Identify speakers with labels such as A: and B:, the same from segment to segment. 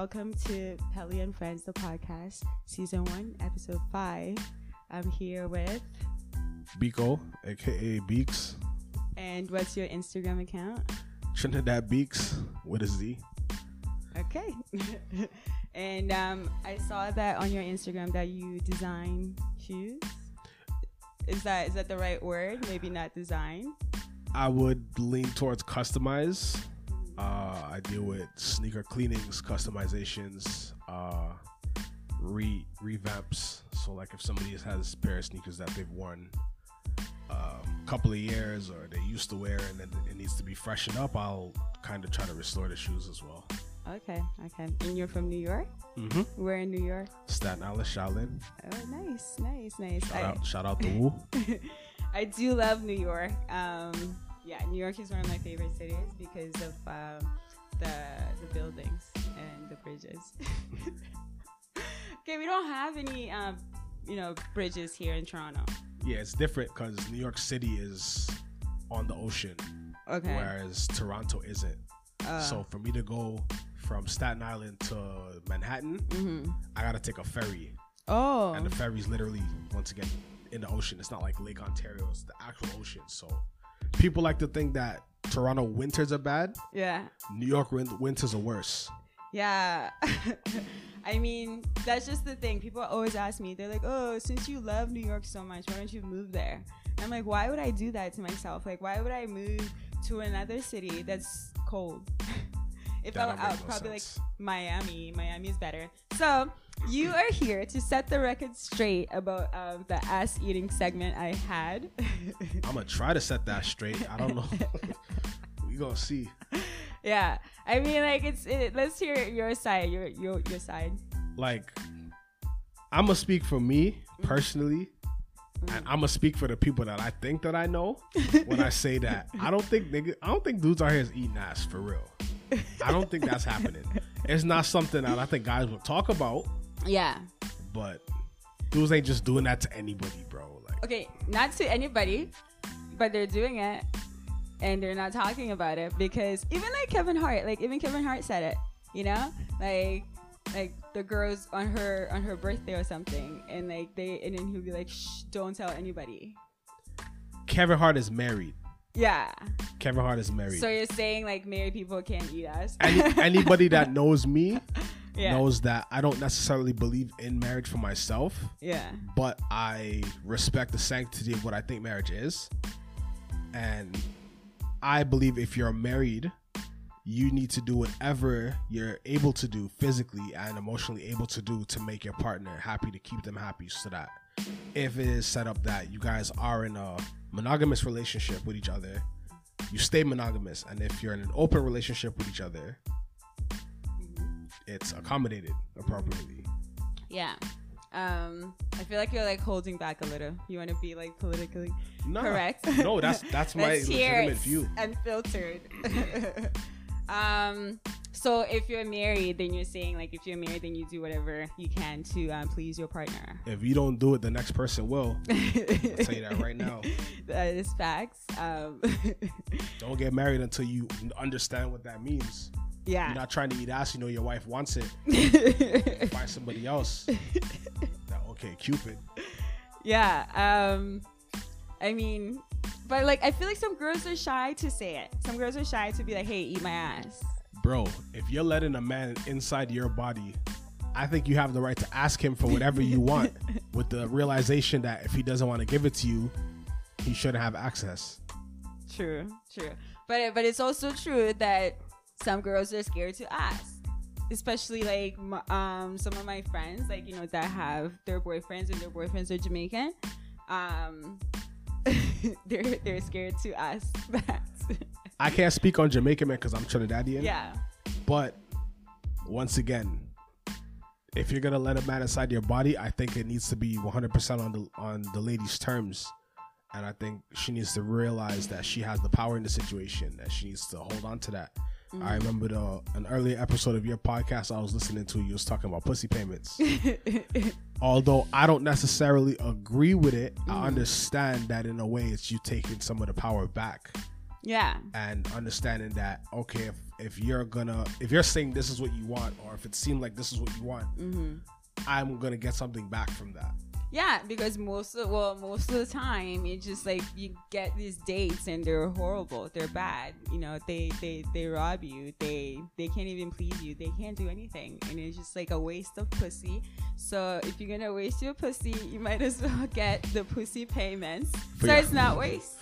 A: Welcome to Pelly and Friends, the podcast, season one, episode five. I'm here with,
B: Biko, aka Beekz,
A: and what's your Instagram account?
B: Trinidad Beekz with a Z.
A: Okay. and um, I saw that on your Instagram that you design shoes. Is that is that the right word? Maybe not design.
B: I would lean towards customize. Uh, I deal with sneaker cleanings, customizations, uh, re revamps. So like if somebody has a pair of sneakers that they've worn a um, couple of years or they used to wear and then it needs to be freshened up, I'll kind of try to restore the shoes as well.
A: Okay, okay. And you're from New York?
B: Mm-hmm.
A: Where in New York?
B: Staten Island, Shaolin.
A: Oh, nice, nice, nice.
B: Shout
A: I,
B: out, shout out to Wu.
A: I do love New York. Um, yeah, New York is one of my favorite cities because of um, the the buildings and the bridges. okay, we don't have any, um, you know, bridges here in Toronto.
B: Yeah, it's different because New York City is on the ocean,
A: Okay.
B: whereas Toronto isn't.
A: Uh,
B: so for me to go from Staten Island to Manhattan,
A: mhm.
B: I gotta take a ferry,
A: Oh.
B: and the ferry's literally once again in the ocean. It's not like Lake Ontario; it's the actual ocean. So people like to think that Toronto winters are bad.
A: yeah.
B: New York win- winters are worse.
A: Yeah. I mean, that's just the thing. People always ask me, they're like, oh, since you love New York so much, why don't you move there? And I'm like, why would I do that to myself? Like, why would I move to another city that's cold? if
B: That
A: I, I
B: make no
A: probably
B: sense.
A: like Miami. Miami is better. So, you are here to set the record straight about um, the ass eating segment I had.
B: I'm gonna try to set that straight. I don't know. we gonna see.
A: yeah. I mean, like, it's, it, let's hear your side, your, your, your side.
B: Like, I'm gonna speak for me personally. And I'm gonna speak for the people that I think that I know when I say that I don't think nigga, I don't think dudes out here is eating ass for real. I don't think that's happening. It's not something that I think guys will talk about,
A: Yeah.
B: but dudes ain't just doing that to anybody, bro. Like,
A: okay, not to anybody, but they're doing it and they're not talking about it because even like Kevin Hart, like even Kevin Hart said it, you know, like like the girls on her on her birthday or something, and like they and then he'll be like, shh, don't tell anybody.
B: Kevin Hart is married.
A: Yeah.
B: Kevin Hart is married.
A: So you're saying like married people can't eat us?
B: Any, anybody that knows me
A: yeah.
B: knows that I don't necessarily believe in marriage for myself,
A: Yeah.
B: but I respect the sanctity of what I think marriage is. And I believe if you're married, you need to do whatever you're able to do physically and emotionally able to do to make your partner happy, to keep them happy, so that if it is set up that you guys are in a monogamous relationship with each other, you stay monogamous. And if you're in an open relationship with each other, it's accommodated appropriately.
A: Yeah. Um, I feel like you're like holding back a little. You want to be like politically
B: No,
A: correct.
B: No, that's that's my legitimate view.
A: Unfiltered. um. So if you're married, then you're saying like if you're married, then you do whatever you can to um, please your partner.
B: If you don't do it, the next person will. I'll tell you that right now.
A: That is facts. Um,
B: Don't get married until you understand what that means. You're not trying to eat ass. You know your wife wants it. Find somebody else. That, okay, Cupid.
A: yeah. Um. I mean, but like I feel like some girls are shy to say it. Some girls are shy to be like, "Hey, eat my ass."
B: Bro, if you're letting a man inside your body, I think you have the right to ask him for whatever you want with the realization that if he doesn't want to give it to you, he shouldn't have access.
A: True, true. But but it's also true that some girls are scared to ask, especially like um some of my friends, like you know that have their boyfriends and their boyfriends are Jamaican. Um, they're they're scared to ask that.
B: I can't speak on Jamaican man because I'm Trinidadian.
A: yeah,
B: But once again, if you're gonna let a man inside your body, I think it needs to be 100% on the on the lady's terms, and I think she needs to realize that she has the power in the situation, that she needs to hold on to that. I remember the an earlier episode of your podcast I was listening to. You was talking about pussy payments. Although I don't necessarily agree with it, I understand that in a way it's you taking some of the power back
A: Yeah.
B: and understanding that okay if, if you're gonna if you're saying this is what you want or if it seemed like this is what you want
A: Mm-hmm.
B: i'm gonna get something back from that
A: Yeah, because most of well, most of the time it's just like you get these dates and they're horrible, they're bad. You know, they they they rob you, they they can't even please you, they can't do anything, and it's just like a waste of pussy. So if you're gonna waste your pussy, you might as well get the pussy payments,
B: For
A: so it's not waste.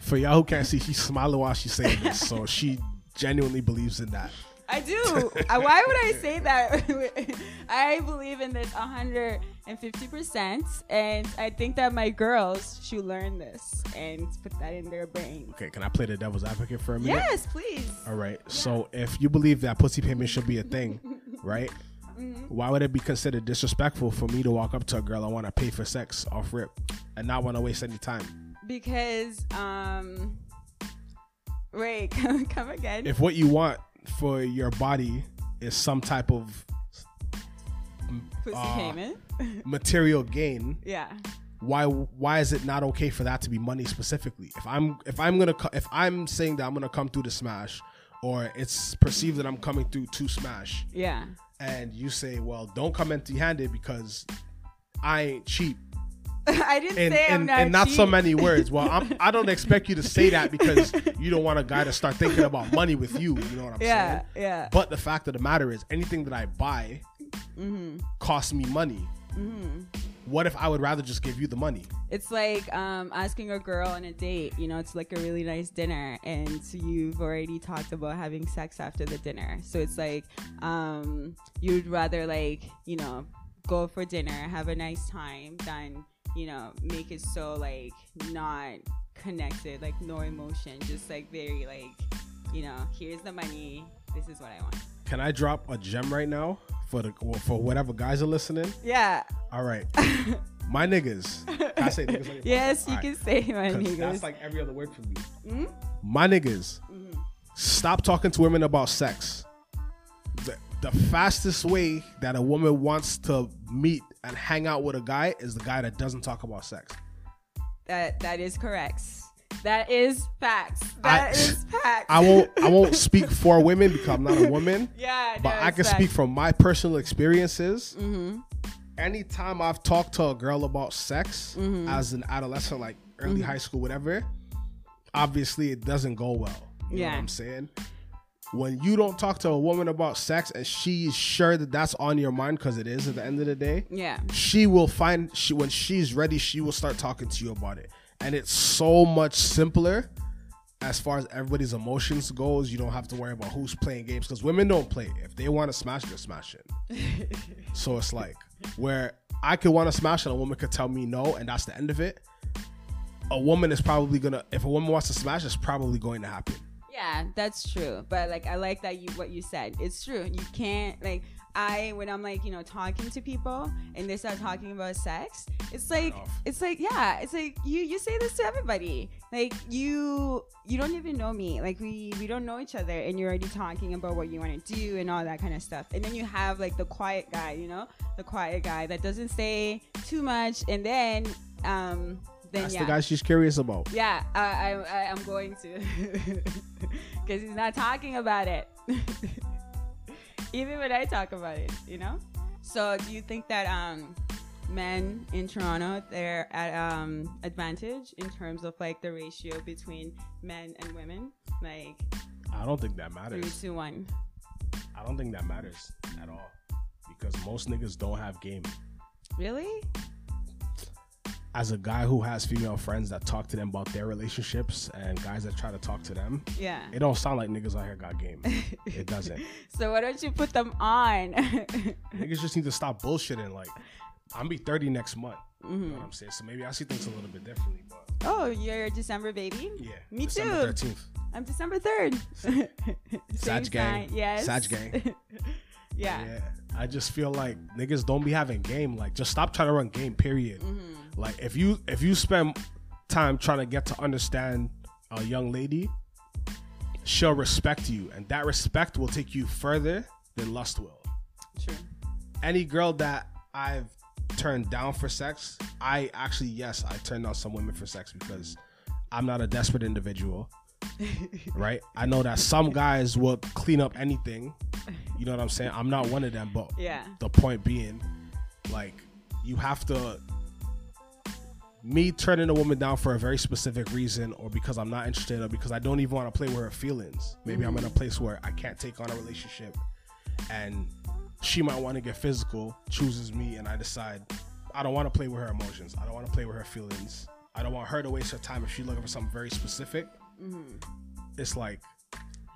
B: for y'all who can't see she's smiling while she's saying this so she genuinely believes in that
A: I do. Uh, Why would I say that? I believe in this 150%. And I think that my girls should learn this and put that in their brain.
B: okay can i play the devil's advocate for a minute
A: Yes, please.
B: all right so if you believe that pussy payment should be a thing right
A: Mm-hmm.
B: why would it be considered disrespectful for me to walk up to a girl i want to pay for sex off rip and not want to waste any time
A: Because, um, wait, come, come again.
B: if what you want for your body is some type of uh,
A: payment.
B: material gain
A: yeah.
B: why why is it not okay for that to be money specifically if i'm if i'm gonna if i'm saying that i'm gonna come through to smash or it's perceived that i'm coming through to smash
A: Yeah.
B: and you say well don't come empty handed because i ain't cheap
A: I didn't
B: and
A: say I'm
B: and,
A: not
B: and not so many words well I'm, i don't expect you to say that because you don't want a guy to start thinking about money with you you know what i'm
A: Yeah.
B: saying
A: Yeah. yeah.
B: but the fact of the matter is anything that i buy
A: Mm-hmm.
B: costs me money what if i would rather just give you the money
A: It's like um, asking a girl on a date, you know, it's like a really nice dinner, and you've already talked about having sex after the dinner. So it's like um, you'd rather, like, you know, go for dinner, have a nice time, than, you know, make it so, like, not connected, like, no emotion, just like very, like, you know, here's the money, this is what I want.
B: can i drop a gem right now for the for whatever guys are listening
A: Yeah.
B: all right my niggas can i say niggas your
A: Yes, you
B: All
A: can say my niggas.
B: that's like every other word for me
A: Mm?
B: my niggas
A: Mm-hmm.
B: stop talking to women about sex the, the fastest way that a woman wants to meet and hang out with a guy is the guy that doesn't talk about sex
A: That that is correct. That is facts.
B: I-
A: That is facts.
B: i won't i won't speak for women because i'm not a woman
A: Yeah,
B: but
A: no,
B: i can
A: facts.
B: speak from my personal experiences
A: Mhm.
B: anytime i've talked to a girl about sex
A: Mm-hmm.
B: as an adolescent like early high school whatever obviously it doesn't go well you know
A: Yeah.
B: what i'm saying when you don't talk to a woman about sex and she's sure that that's on your mind because it is at the end of the day
A: Yeah.
B: she will find she when she's ready she will start talking to you about it. And it's so much simpler as far as everybody's emotions goes. You don't have to worry about who's playing games because women don't play. If they want to smash they're smashing. So it's like where i could want to smash and a woman could tell me no and that's the end of it a woman is probably gonna if a woman wants to smash it's probably going to happen
A: Yeah, that's true. But like I like that you what you said. It's true. You can't like I when I'm like, you know, talking to people and they start talking about sex, it's like it's like yeah, it's like you you say this to everybody. Like you you don't even know me. Like we we don't know each other and you're already talking about what you want to do and all that kind of stuff. And then you have like the quiet guy, you know? The quiet guy that doesn't say too much and then um then
B: that's
A: yeah.
B: the guy she's curious about
A: Yeah, I, I, I'm going to, because he's not talking about it. Even when I talk about it, you know. So, do you think that um, men in Toronto they're at um advantage in terms of like the ratio between men and women, like
B: i don't think that matters.
A: three to one?
B: i don't think that matters at all because most niggas don't have game
A: Really?
B: As a guy who has female friends that talk to them about their relationships and guys that try to talk to them,
A: Yeah.
B: it don't sound like niggas out here got game. It doesn't.
A: So why don't you put them on?
B: niggas just need to stop bullshitting. Like, I'm be 30 next month. You
A: Mm-hmm.
B: know what I'm saying? So maybe I see things a little bit differently, but
A: oh, you're a December baby.
B: yeah.
A: Me
B: December
A: too.
B: 13th.
A: I'm December third. Same
B: Sag gang.
A: Yes.
B: Sag gang.
A: yeah.
B: Yeah. I just feel like niggas don't be having game. Like, just stop trying to run game. Period.
A: Mm-hmm.
B: Like, if you if you spend time trying to get to understand a young lady, she'll respect you, and that respect will take you further than lust will.
A: True.
B: Any girl that I've turned down for sex, I actually yes, I turned down some women for sex because I'm not a desperate individual. right? I know that some guys will clean up anything. You know what I'm saying? I'm not one of them, but
A: Yeah.
B: the point being, like, you have to. Me turning a woman down for a very specific reason, or because I'm not interested, or because I don't even want to play with her feelings. Maybe I'm in a mm-hmm. place where I can't take on a relationship, and she might want to get physical, chooses me, and I decide I don't want to play with her emotions. I don't want to play with her feelings. I don't want her to waste her time if she's looking for something very specific. Mm-hmm. It's like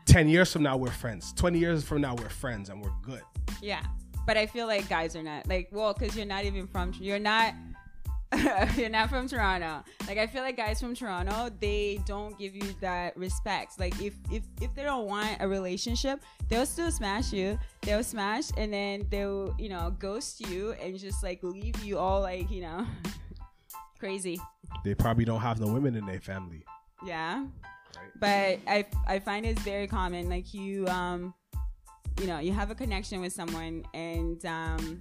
B: 10 years from now, we're friends. 20 years from now, we're friends and we're good.
A: Yeah. But I feel like guys are not like well, because you're not even from you're not you're not from Toronto. Like I feel like guys from Toronto, they don't give you that respect. Like if if if they don't want a relationship, they'll still smash you. They'll smash and then they'll you know ghost you and just like leave you all like you know crazy.
B: They probably don't have no women in their family.
A: Yeah.
B: Right.
A: But I I find it's very common. Like you um you know, you have a connection with someone and um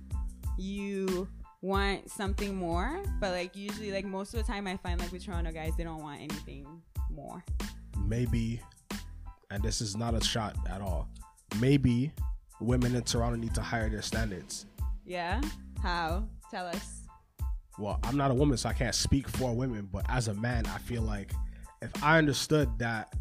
A: you want something more, but like usually like most of the time I find like with Toronto guys they don't want anything more.
B: Maybe, and this is not a shot at all, maybe women in Toronto need to higher their standards.
A: Yeah? How? Tell us.
B: Well, I'm not a woman, so I can't speak for women, but as a man, I feel like if I understood that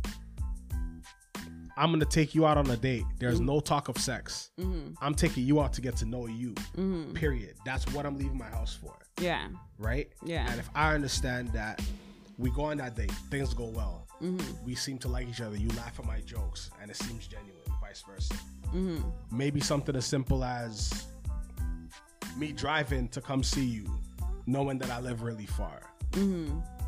B: I'm gonna take you out on a date, there's no talk of sex.
A: Mhm.
B: I'm taking you out to get to know you.
A: Mhm.
B: Period. That's what I'm leaving my house for.
A: Yeah.
B: Right?
A: Yeah.
B: And if I understand that we go on that date, things go well.
A: Mhm.
B: We seem to like each other. You laugh at my jokes, and it seems genuine. Vice versa.
A: Mhm.
B: Maybe something as simple as me driving to come see you, knowing that I live really far.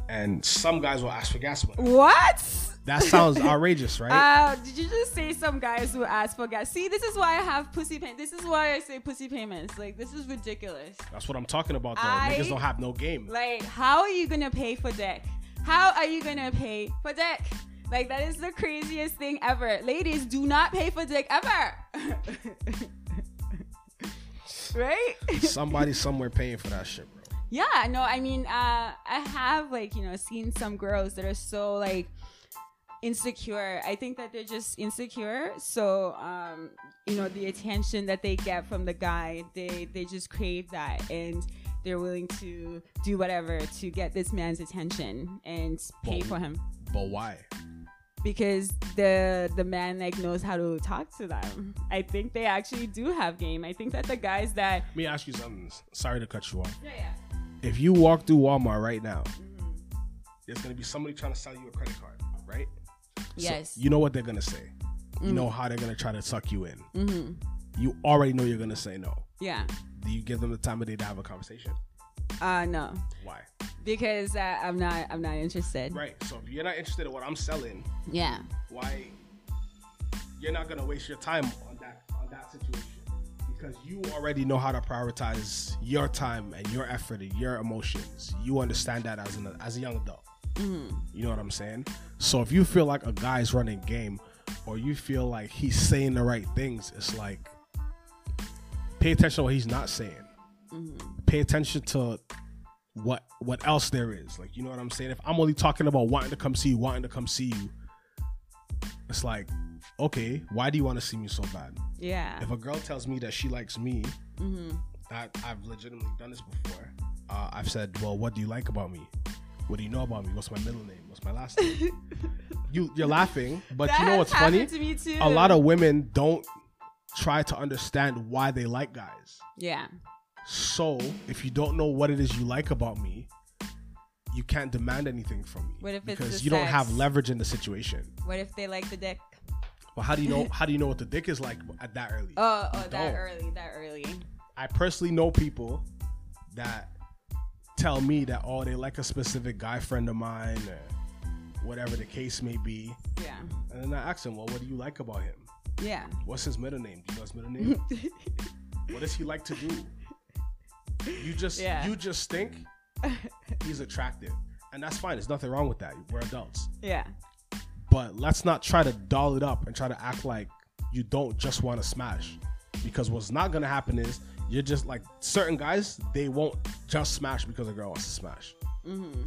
B: And some guys will ask for gas money.
A: What?
B: That sounds outrageous, right?
A: Uh, did you just say some guys who ask for gas? See, this is why I have pussy pay. This is why I say pussy payments. Like, this is ridiculous.
B: That's what I'm talking about. Though
A: I-
B: niggas don't have no game.
A: Like, how are you gonna pay for deck? How are you gonna pay for deck? Like, that is the craziest thing ever. Ladies, do not pay for dick ever. right?
B: Somebody somewhere paying for that shit, bro.
A: Yeah, no, I mean, uh, I have like you know seen some girls that are so like insecure. I think that they're just insecure. So, um, you know, the attention that they get from the guy, they they just crave that, and they're willing to do whatever to get this man's attention and pay
B: Well-
A: for him
B: But why?
A: because the the man like knows how to talk to them. I think they actually do have game. I think that the guys that
B: Let me ask you something. Sorry to cut you off.
A: yeah yeah
B: If you walk through Walmart right now, there's gonna be somebody trying to sell you a credit card, right? So
A: yes
B: you know what they're gonna say. You know how they're gonna try to suck you in.
A: mm-hmm.
B: You already know you're gonna say no.
A: yeah
B: Do you give them the time of day to have a conversation?
A: uh no
B: Why?
A: because uh, I'm not I'm not interested.
B: Right. So if you're not interested in what I'm selling,
A: Yeah.
B: why you're not gonna waste your time on that on that situation because you already know how to prioritize your time and your effort and your emotions. You understand that as an as a young adult. Mm. You know what I'm saying? So if you feel like a guy's running game, or you feel like he's saying the right things, it's like pay attention to what he's not saying. Mm-hmm. Pay attention to what what else there is. Like you know what I'm saying? If I'm only talking about wanting to come see you, wanting to come see you, it's like, okay, why do you want to see me so bad?
A: Yeah.
B: If a girl tells me that she likes me,
A: Mm-hmm.
B: that I've legitimately done this before. Uh, I've said, well, what do you like about me? What do you know about me? What's my middle name? What's my last name? you you're laughing, but
A: that
B: you know what's funny?
A: To me too.
B: A lot of women don't try to understand why they like guys.
A: yeah.
B: So if you don't know what it is you like about me, you can't demand anything from me
A: What if it's
B: because you don't have leverage in the situation.
A: What if they like the dick?
B: Well, how do you know? how do you know what the dick is like at that early?
A: Oh, oh, that
B: don't.
A: early, that early.
B: I personally know people that tell me that oh they like a specific guy friend of mine or whatever the case may be,
A: Yeah.
B: and then I ask them, well, what do you like about him?
A: Yeah.
B: What's his middle name? Do you know his middle name? what does he like to do? You just
A: Yeah.
B: you just think he's attractive, and that's fine. There's nothing wrong with that. We're adults,
A: yeah.
B: But let's not try to doll it up and try to act like you don't just want to smash, because what's not gonna happen is you're just like certain guys they won't just smash because a girl wants to smash.
A: Mm-hmm.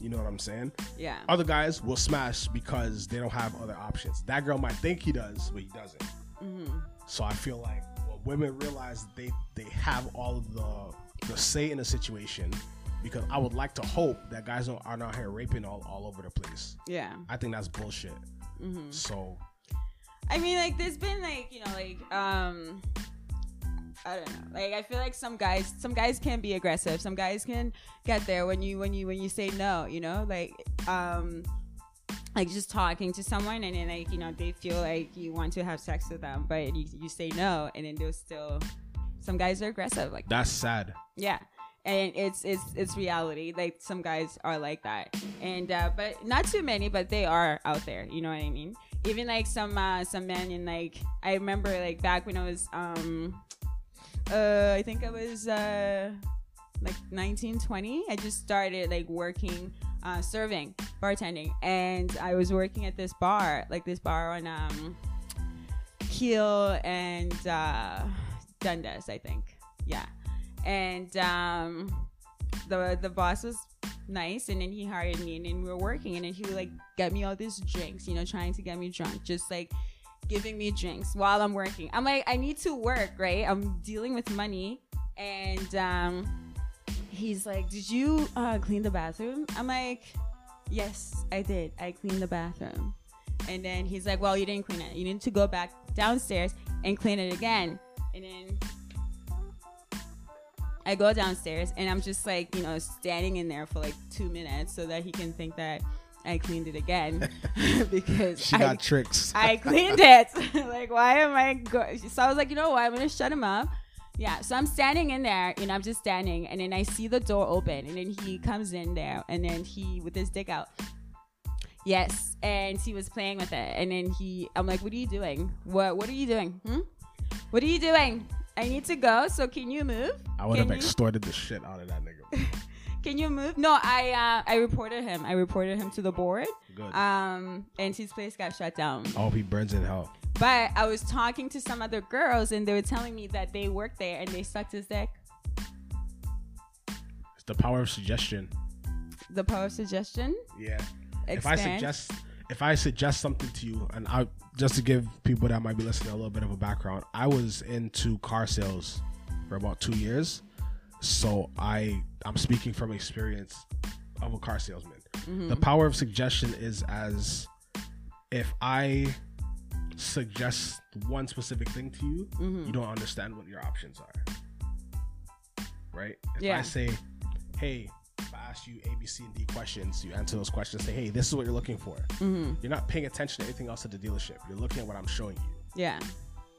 B: You know what I'm saying?
A: Yeah.
B: Other guys will smash because they don't have other options. That girl might think he does, but he doesn't.
A: Mm-hmm.
B: So I feel like well, women realize they they have all of the the say in a situation because I would like to hope that guys don't, are not here raping all, all over the place.
A: Yeah.
B: I think that's bullshit.
A: Mm-hmm.
B: So
A: I mean, like, there's been like, you know, like, um, I don't know. Like, I feel like some guys, some guys can be aggressive. Some guys can get there when you, when you, when you say no. You know, like, um, like just talking to someone and then like you know they feel like you want to have sex with them, but you, you say no, and then they're still. Some guys are aggressive, like
B: that's sad.
A: yeah and it's it's it's reality. Like some guys are like that. And uh but not too many but they are out there. You know what i mean? Even like some uh some men in like i remember like back when i was um uh i think i was uh like 19 20 i just started like working uh serving bartending. And i was working at this bar like this bar on um Keele and uh Dundas, I think. Yeah. And um the the boss was nice and then he hired me and then we were working and then he would like get me all these drinks, you know, trying to get me drunk, just like giving me drinks while I'm working. I'm like, I need to work, right? I'm dealing with money and um he's like, Did you uh clean the bathroom? I'm like, Yes, I did. I cleaned the bathroom. And then he's like, Well, you didn't clean it. You need to go back downstairs and clean it again. And then I go downstairs and I'm just like, you know, standing in there for like two minutes so that he can think that I cleaned it again because
B: She
A: I,
B: got tricks.
A: I cleaned it. like, why am I go? So I was like, you know what? I'm gonna shut him up. Yeah. So I'm standing in there, and I'm just standing, and then I see the door open, and then he comes in there, and then he with his dick out. Yes, and he was playing with it, and then he, I'm like, what are you doing? What What are you doing? Hmm? What are you doing? I need to go. So can you move?
B: I would
A: Can
B: have
A: you-
B: extorted the shit out of that nigga.
A: Can you move? No, I uh, I reported him. I reported him to the board.
B: Good.
A: Um, and his place got shut down.
B: Oh, he burns in hell.
A: But I was talking to some other girls, and they were telling me that they worked there and they sucked his dick.
B: It's the power of suggestion.
A: The power of suggestion.
B: Yeah. If I suggest if I suggest something to you, and I just to give people that might be listening a little bit of a background, I was into car sales for about two years, so I I'm speaking from experience of a car salesman. Mm-hmm. The power of suggestion is as if I suggest one specific thing to you, mm-hmm. you don't understand what your options are. Right? If
A: Yeah.
B: I say, hey, if I ask you A, B, C, and D questions, you answer those questions, say, hey, this is what you're looking for. Mm-hmm. You're not paying attention to anything else at the dealership. You're looking at what I'm showing you.
A: Yeah.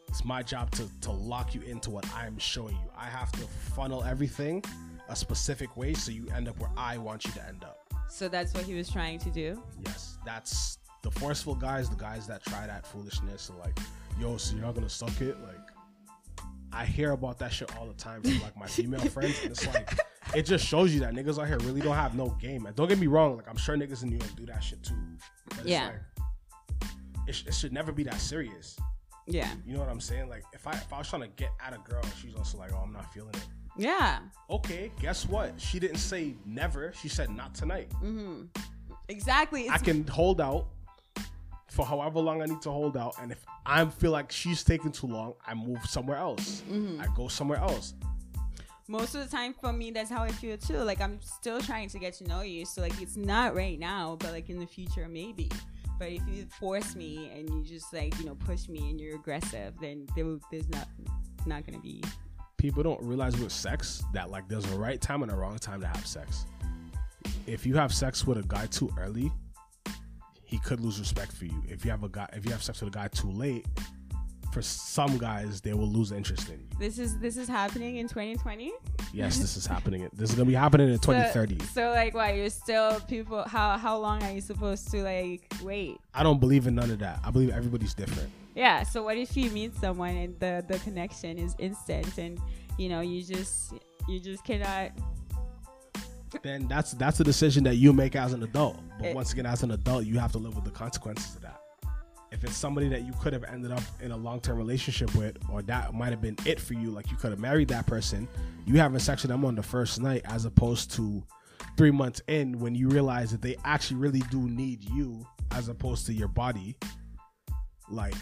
B: It's my job to, to lock you into what I'm showing you. I have to funnel everything a specific way so you end up where I want you to end up.
A: So that's what he was trying to do.
B: Yes, that's the forceful guys, the guys that try that foolishness and like, yo, so you're not gonna suck it? Like, I hear about that shit all the time from like my female friends, and it's like, it just shows you that niggas out here really don't have no game. And don't get me wrong, like I'm sure niggas in New York do that shit too. It's
A: Yeah.
B: like, it, sh- it should never be that serious.
A: Yeah.
B: You know what I'm saying? Like, if I if I was trying to get at a girl, she's also like, oh, I'm not feeling it.
A: Yeah.
B: Okay, guess what? She didn't say never. She said not tonight.
A: Mm-hmm. Exactly.
B: I can hold out for however long I need to hold out, and if I feel like she's taking too long, I move somewhere else. I go somewhere else.
A: Most of the time for me, that's how I feel too. Like I'm still trying to get to know you. So like it's not right now, but like in the future maybe. But if you force me and you just like you know push me and you're aggressive, then there, there's not not gonna be.
B: People don't realize with sex that like there's a right time and a wrong time to have sex. If you have sex with a guy too early, he could lose respect for you. If you have a guy, if you have sex with a guy too late, for some guys they will lose interest in you.
A: This is this is happening in 2020.
B: Yes, this is happening. This is gonna be happening in 2030.
A: So, so like, why you're still people? How how long are you supposed to like wait?
B: I don't believe in none of that. I believe everybody's different.
A: Yeah. So what if you meet someone and the the connection is instant and you know you just you just cannot.
B: then that's that's a decision that you make as an adult. But
A: It-
B: once again, as an adult, you have to live with the consequences of that. If it's somebody that you could have ended up in a long term relationship with, or that might have been it for you, like you could have married that person, you having sex with them on the first night, as opposed to three months in when you realize that they actually really do need you as opposed to your body. Like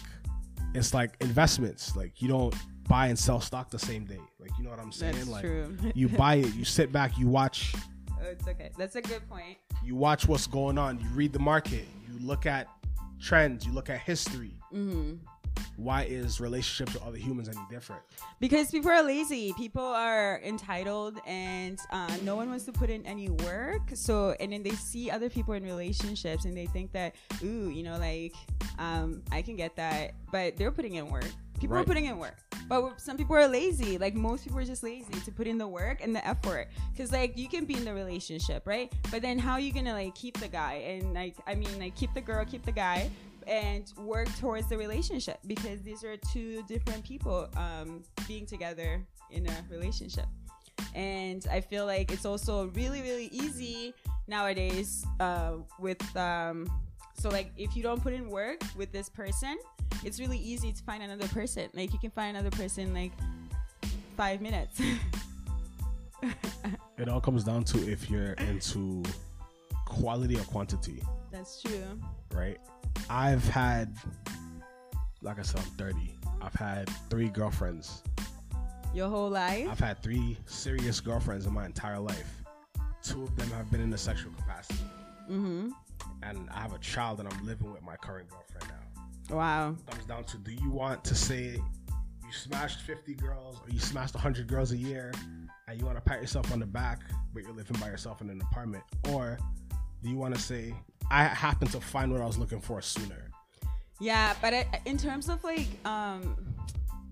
B: it's like investments. Like you don't buy and sell stock the same day. Like you know what I'm saying?
A: That's
B: like
A: true.
B: you buy it, you sit back, you watch
A: Oh, it's okay. That's a good point.
B: you watch what's going on, you read the market, you look at trends, you look at history.
A: hmm
B: Why is relationships with other humans any different?
A: Because people are lazy. People are entitled, and uh, no one wants to put in any work. So, and then they see other people in relationships, and they think that, ooh, you know, like um, I can get that, but they're putting in work. People are putting in work, but some people are lazy. Like most people are just lazy to put in the work and the effort. Because like you can be in the relationship, right? But then how are you gonna like keep the guy and like I mean like keep the girl, keep the guy, and work towards the relationship because these are two different people um, being together in a relationship. And I feel like it's also really, really easy nowadays uh, with, um, so like if you don't put in work with this person, it's really easy to find another person. Like you can find another person like five minutes.
B: It all comes down to if you're into quality or quantity,
A: That's true.
B: right? I've had, like I said, I'm 30. I've had three girlfriends.
A: Your whole life.
B: I've had three serious girlfriends in my entire life. Two of them have been in the sexual capacity.
A: Mm-hmm.
B: And I have a child that I'm living with my current girlfriend now.
A: Wow.
B: comes down to do you want to say you smashed 50 girls or you smashed 100 girls a year and you want to pat yourself on the back but you're living by yourself in an apartment or do you want to say i happened to find what i was looking for sooner
A: Yeah, but I, in terms of like um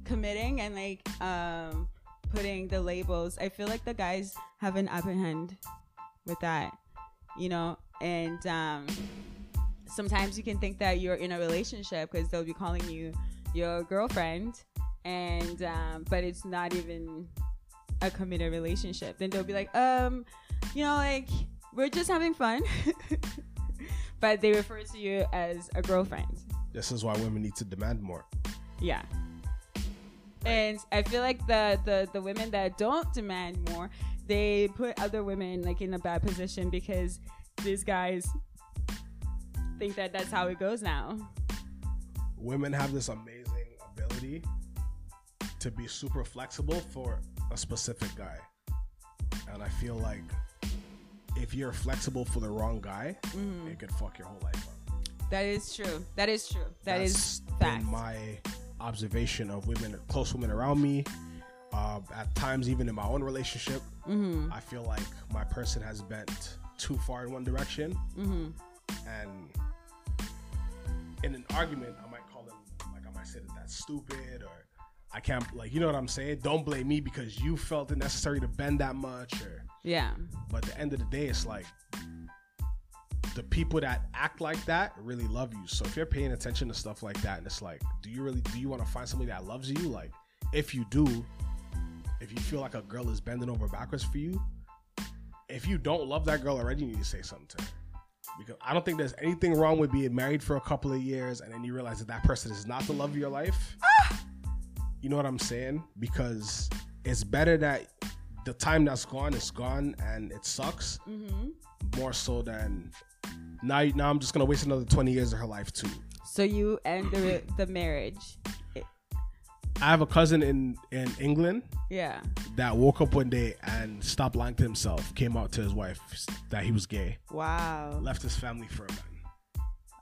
A: committing and like um putting the labels, I feel like the guys have an upper hand with that, you know. And um sometimes you can think that you're in a relationship because they'll be calling you your girlfriend, and um, but it's not even a committed relationship. Then they'll be like, um, you know, like we're just having fun. But they refer to you as a girlfriend.
B: this is why women need to demand more
A: Yeah. And I feel like the, the the women that don't demand more, they put other women like in a bad position because these guys think that that's how it goes now.
B: women have this amazing ability to be super flexible for a specific guy and i feel like if you're flexible for the wrong guy
A: Mm-hmm.
B: it could fuck your whole life up
A: That is true. That is true. That
B: That's
A: is fact.
B: my observation of women, close women around me. Uh, at times, even in my own relationship,
A: mm-hmm.
B: I feel like my person has bent too far in one direction,
A: Mm-hmm.
B: and in an argument, I might call them like I might say that that's stupid or. I can't like you know what I'm saying. Don't blame me because you felt it necessary to bend that much, or
A: Yeah.
B: but at the end of the day, it's like the people that act like that really love you. So if you're paying attention to stuff like that, and it's like, do you really do you want to find somebody that loves you? Like, if you do, if you feel like a girl is bending over backwards for you, if you don't love that girl already, you need to say something to her. Because I don't think there's anything wrong with being married for a couple of years and then you realize that that person is not the love of your life. You know what I'm saying? Because it's better that the time that's gone is gone and it sucks
A: Mm-hmm.
B: more so than now. Now I'm just gonna waste another 20 years of her life too.
A: So you end the the marriage.
B: I have a cousin in in England
A: Yeah.
B: that woke up one day and stopped lying to himself. Came out to his wife that he was gay.
A: Wow.
B: Left his family for a man.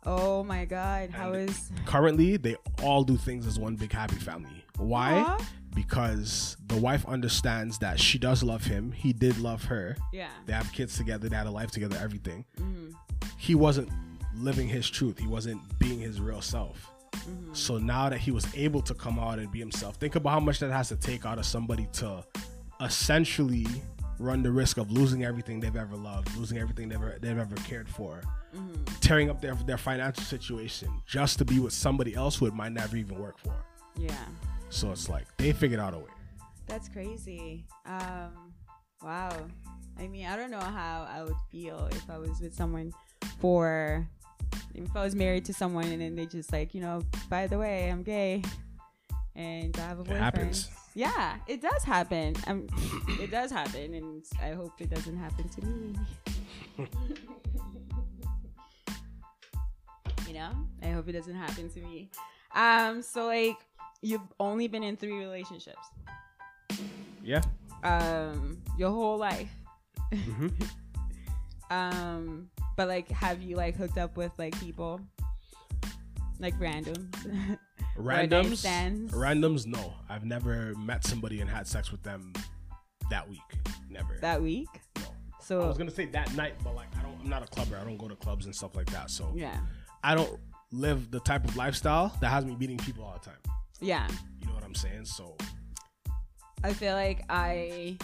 A: Oh my God. How
B: And-
A: is?
B: Currently, they all do things as one big happy family. Why? Because the wife understands that she does love him. He did love her.
A: Yeah.
B: They have kids together. They had a life together. Everything.
A: Mm-hmm.
B: He wasn't living his truth. He wasn't being his real self.
A: Mm-hmm.
B: So now that he was able to come out and be himself, think about how much that has to take out of somebody to essentially run the risk of losing everything they've ever loved, losing everything they've ever, they've ever cared for,
A: Mm-hmm.
B: tearing up their, their financial situation just to be with somebody else who it might never even work for.
A: Yeah.
B: So it's like they figured out a way.
A: That's crazy. Um, wow. I mean, I don't know how I would feel if I was with someone for, if I was married to someone and then they just like, you know, by the way, I'm gay. and I have a
B: It
A: boyfriend.
B: happens.
A: Yeah, it does happen. Um, it does happen, and I hope it doesn't happen to me. you know, I hope it doesn't happen to me. Um, so like, you've only been in three relationships,
B: Yeah.
A: um, your whole life.
B: Mhm.
A: Um, but like, have you like hooked up with like people, like randoms?
B: Randoms. Randoms. No, I've never met somebody and had sex with them that week. Never.
A: that week?
B: no.
A: So I
B: was gonna say that night, but like I don't. I'm not a clubber. I don't go to clubs and stuff like that. So
A: yeah,
B: I don't live the type of lifestyle that has me meeting people all the time.
A: yeah.
B: You know what I'm saying? So
A: I feel like I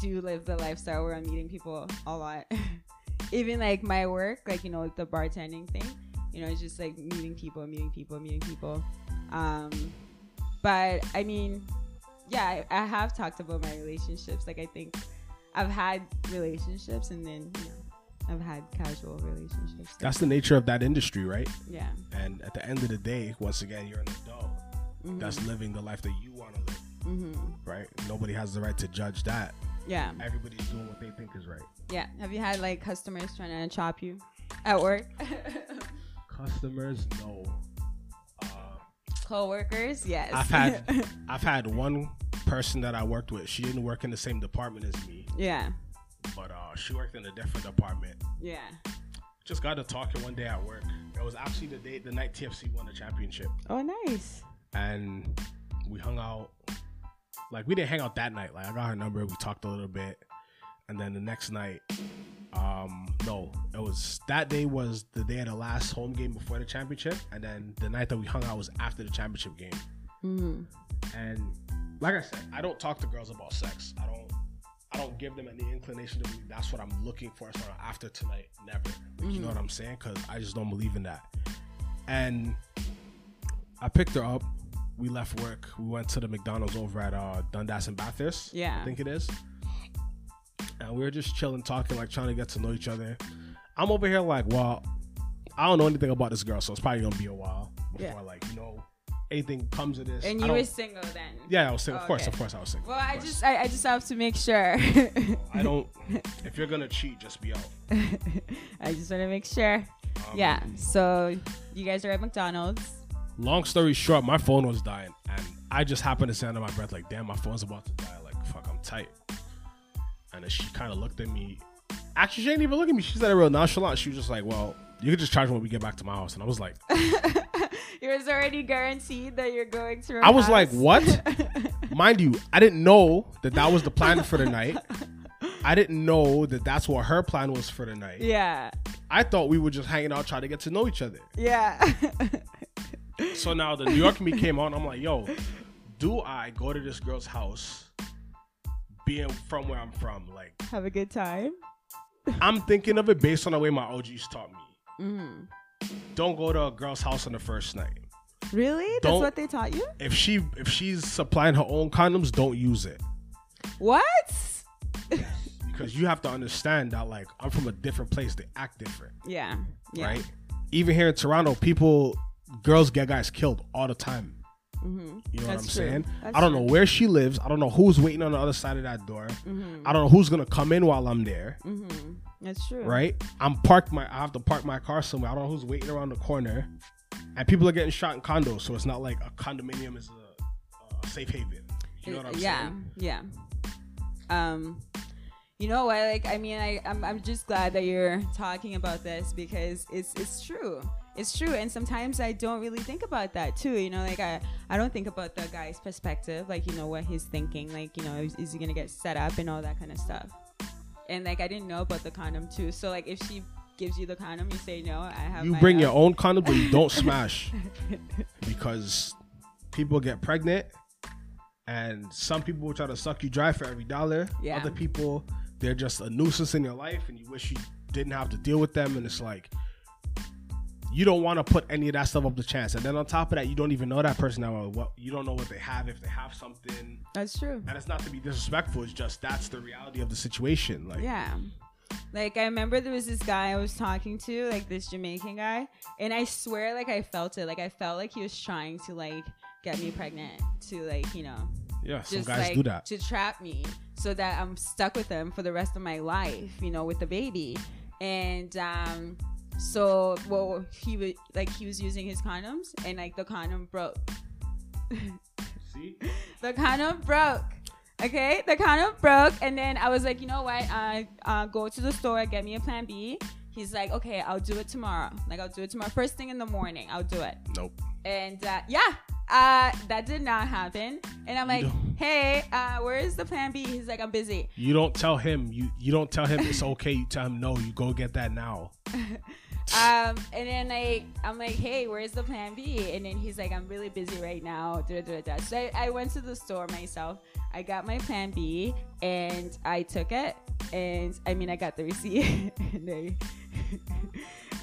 A: do live the lifestyle where I'm meeting people a lot. Even like my work, like you know, like the bartending thing, you know, it's just like meeting people, meeting people, meeting people. Um, but I mean, yeah, I, I have talked about my relationships. Like I think I've had relationships, and then you know, I've had casual relationships.
B: that's the nature of that industry, right?
A: yeah.
B: And at the end of the day, once again, you're an adult
A: Mhm.
B: that's living the life that you want to live,
A: Mhm.
B: right? Nobody has the right to judge that.
A: Yeah.
B: Everybody's doing what they think is right.
A: Yeah. Have you had like customers trying to chop you at work?
B: Customers, no. Uh,
A: Co-workers, yes.
B: I've had I've had one person that I worked with. She didn't work in the same department as me,
A: yeah,
B: but uh, she worked in a different department.
A: yeah.
B: Just got to talking one day at work. It was actually the day the night TFC won the championship,
A: Oh, nice.
B: and we hung out. Like we didn't hang out that night. Like I got her number. We talked a little bit, and then the next night, um, no, it was that day was the day of the last home game before the championship, and then the night that we hung out was after the championship game.
A: Mm-hmm.
B: And like I said, I don't talk to girls about sex. I don't. I don't give them any inclination to believe that's what I'm looking for. So after tonight, never. Like, You know what I'm saying? Because I just don't believe in that. And I picked her up. We left work. We went to the McDonald's over at uh, Dundas and Bathurst.
A: Yeah.
B: I think it is. And we were just chilling, talking, like trying to get to know each other. I'm over here like, well, I don't know anything about this girl, so it's probably gonna be a while before
A: Yeah.
B: like you know anything comes of this.
A: And you were single then.
B: yeah, I was single. Of course,
A: Okay.
B: of course, I was single.
A: Well, I just, I, I just have to make sure.
B: I don't. If you're gonna cheat, just be out.
A: I just want to make sure.
B: Um,
A: Yeah. So you guys are at McDonald's.
B: Long story short, my phone was dying, and I just happened to say under my breath, like, "Damn, my phone's about to die." Like, fuck, I'm tight. And then she kind of looked at me. Actually, she didn't even look at me. She said it real nonchalant. She was just like, "Well, you could just charge when we get back to my house." And I was like,
A: It was already guaranteed that you're going to.
B: I was like, "What?" Mind you, I didn't know that that was the plan for the night. I didn't know that that's what her plan was for the night.
A: yeah.
B: I thought we were just hanging out, trying to get to know each other.
A: Yeah.
B: So now the New York me came on. I'm like, yo, do I go to this girl's house, being from where I'm from? Like,
A: Have a good time.
B: I'm thinking of it based on the way my OGs taught me.
A: Mm.
B: Don't go to a girl's house on the first night.
A: Really? That's
B: Don't-
A: what they taught you?
B: If she if she's supplying her own condoms, don't use it
A: What?
B: because you have to understand that like I'm from a different place. They act different,
A: Yeah. Yeah.
B: right? Even here in Toronto, people, girls get guys killed all the time.
A: Mm-hmm.
B: You know
A: That's
B: what I'm
A: true.
B: saying?
A: That's
B: I don't
A: true.
B: know where she lives. I don't know who's waiting on the other side of that door.
A: Mm-hmm.
B: I don't know who's gonna come in while I'm there.
A: Mm-hmm. That's true.
B: Right? I'm parked my I have to park my car somewhere. I don't know who's waiting around the corner. And people are getting shot in condos, so it's not like a condominium is a, a safe haven. You know what I'm
A: yeah.
B: saying?
A: Yeah. Yeah. Um, you know what? Like, I mean, I I'm, I'm just glad that you're talking about this because it's it's true. It's true, and sometimes I don't really think about that too. You know, like I I don't think about the guy's perspective, like you know what he's thinking, like you know is, is he gonna get set up and all that kind of stuff. And like I didn't know about the condom too, so like if she gives you the condom, you say no. I have
B: You bring
A: own.
B: your own condom, but you don't smash because people get pregnant, and some people will try to suck you dry for every dollar.
A: Yeah.
B: Other people, they're just a nuisance in your life, and you wish you didn't have to deal with them. And it's like you don't want to put any of that stuff up to chance. And then on top of that, you don't even know that person now. What you don't know what they have if they have something.
A: That's true.
B: And it's not to be disrespectful. It's just that's the reality of the situation. Like
A: Yeah. Like I remember there was this guy I was talking to, like this Jamaican guy, and I swear like I felt it. Like I felt like he was trying to like get me pregnant to like you know
B: Yeah, some
A: just
B: guys
A: like
B: do that.
A: to trap me so that I'm stuck with them for the rest of my life, you know, with the baby. And um so well he was like he was using his condoms and like the condom broke.
B: See?
A: The condom broke. Okay, the condom broke, and then I was like, you know what? Uh, uh, go to the store, get me a plan B. He's like, okay, I'll do it tomorrow. Like, I'll do it tomorrow, first thing in the morning. I'll do it.
B: Nope.
A: And uh, yeah, uh, that did not happen. And I'm like, hey, uh, where is the plan B? He's like, I'm busy.
B: You don't tell him. You you don't tell him it's okay. You tell him no. You go get that now.
A: Um, and then like, I'm like, hey, where's the plan B? And then he's like, I'm really busy right now. Da, da, da. So I, I went to the store myself. I got my plan B and I took it. And I mean, I got the receipt. and I,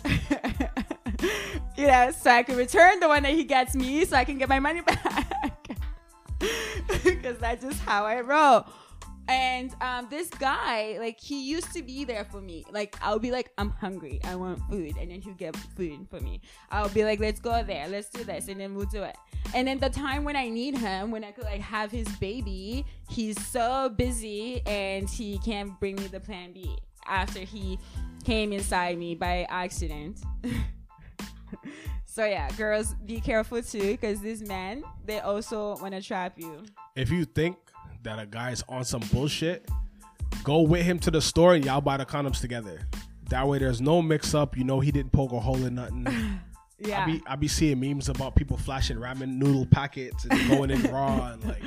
A: you know, so I can return the one that he gets me so I can get my money back. Because that's just how I roll. And um, this guy, like, he used to be there for me. Like, I'll be like, I'm hungry, I want food, and then he'll get food for me. I'll be like, let's go there, let's do this, and then we'll do it. And then the time when I need him, when I could like have his baby, he's so busy and he can't bring me the plan B after he came inside me by accident. so yeah, girls, be careful too, because these men, they also want to trap you.
B: If you think that a guy's on some bullshit, go with him to the store and y'all buy the condoms together. That way, there's no mix up. You know he didn't poke a hole in nothing.
A: Yeah.
B: I be I be seeing memes about people flashing ramen noodle packets and going in raw and like,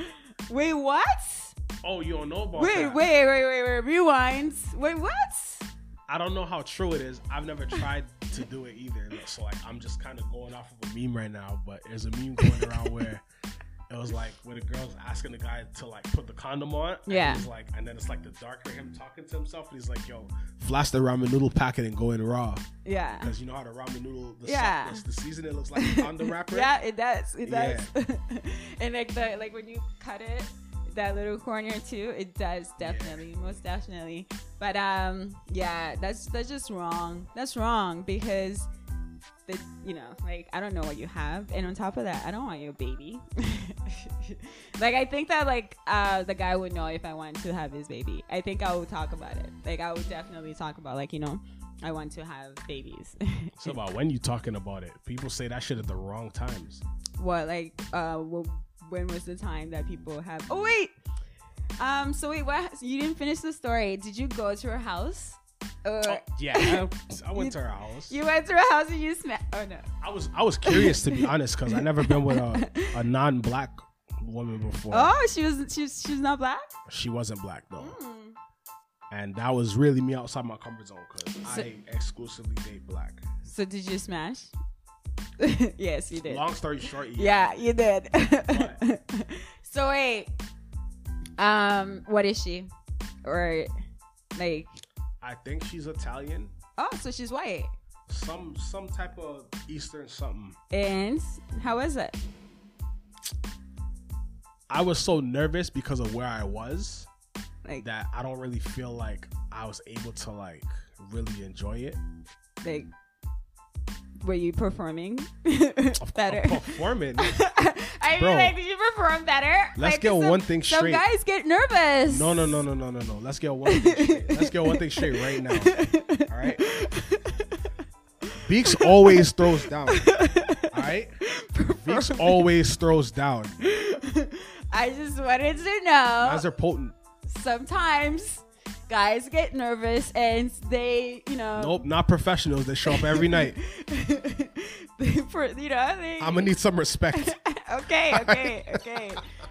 A: Wait, what?
B: oh, you don't know about
A: Wait,
B: that.
A: wait, wait, wait, wait. Rewind. Wait, what?
B: I don't know how true it is. I've never tried to do it either. So like I'm just kind of going off of a meme right now. But there's a meme going around where it was like where the girl's asking the guy to like put the condom on.
A: Yeah.
B: he's like, and then it's like the darker him talking to himself, and he's like, "Yo, flash the ramen noodle packet and go in raw."
A: Yeah.
B: Because you know how the ramen noodle, the
A: Yeah.
B: the season, it looks like a condom wrapper.
A: Yeah, it does. It
B: Yeah.
A: does. and like the like when you cut it, that little corner too, it does definitely, most definitely. But um, yeah, that's that's just wrong. That's wrong because you know like I don't know what you have, and on top of that, I don't want your baby. like I think that like uh the guy would know if I want to have his baby. I think I would talk about it. Like I would definitely talk about like you know. I want to have babies.
B: so about when you talking about it. People say that shit at the wrong times.
A: what like uh wh- when was the time that people have oh wait um so wait what you didn't finish the story did you go to her house or
B: Oh, yeah, I, I went to her house.
A: you went to her house and you smacked oh no
B: I was I was curious to be honest because I never been with a, a non-black woman before.
A: oh she was she was, she was not black
B: She wasn't black though,
A: Hmm.
B: and that was really me outside my comfort zone because
A: So-
B: I exclusively date black.
A: so did you smash yes you did
B: Long story short, yeah.
A: yeah you did so wait um what is she or like
B: I think she's Italian,
A: oh so she's white
B: some some type of Eastern something.
A: and how is it
B: I was so nervous because of where I was
A: like
B: that I don't really feel like I was able to like really enjoy it.
A: like were you performing better
B: performing.
A: i mean
B: Bro.
A: like did you perform better
B: Let's
A: Like,
B: get
A: some-
B: one thing
A: some
B: straight.
A: guys get nervous
B: No, no, no, no, no, no, no. Let's get one thing straight. Let's get one thing straight right now. All right. Beekz always throws down. All right. Beekz always throws down.
A: i just wanted to know
B: Guys are potent.
A: sometimes guys get nervous and they you know
B: Nope, not professionals. They show up every night.
A: they, for, you know they,
B: I'm gonna need some respect.
A: okay okay okay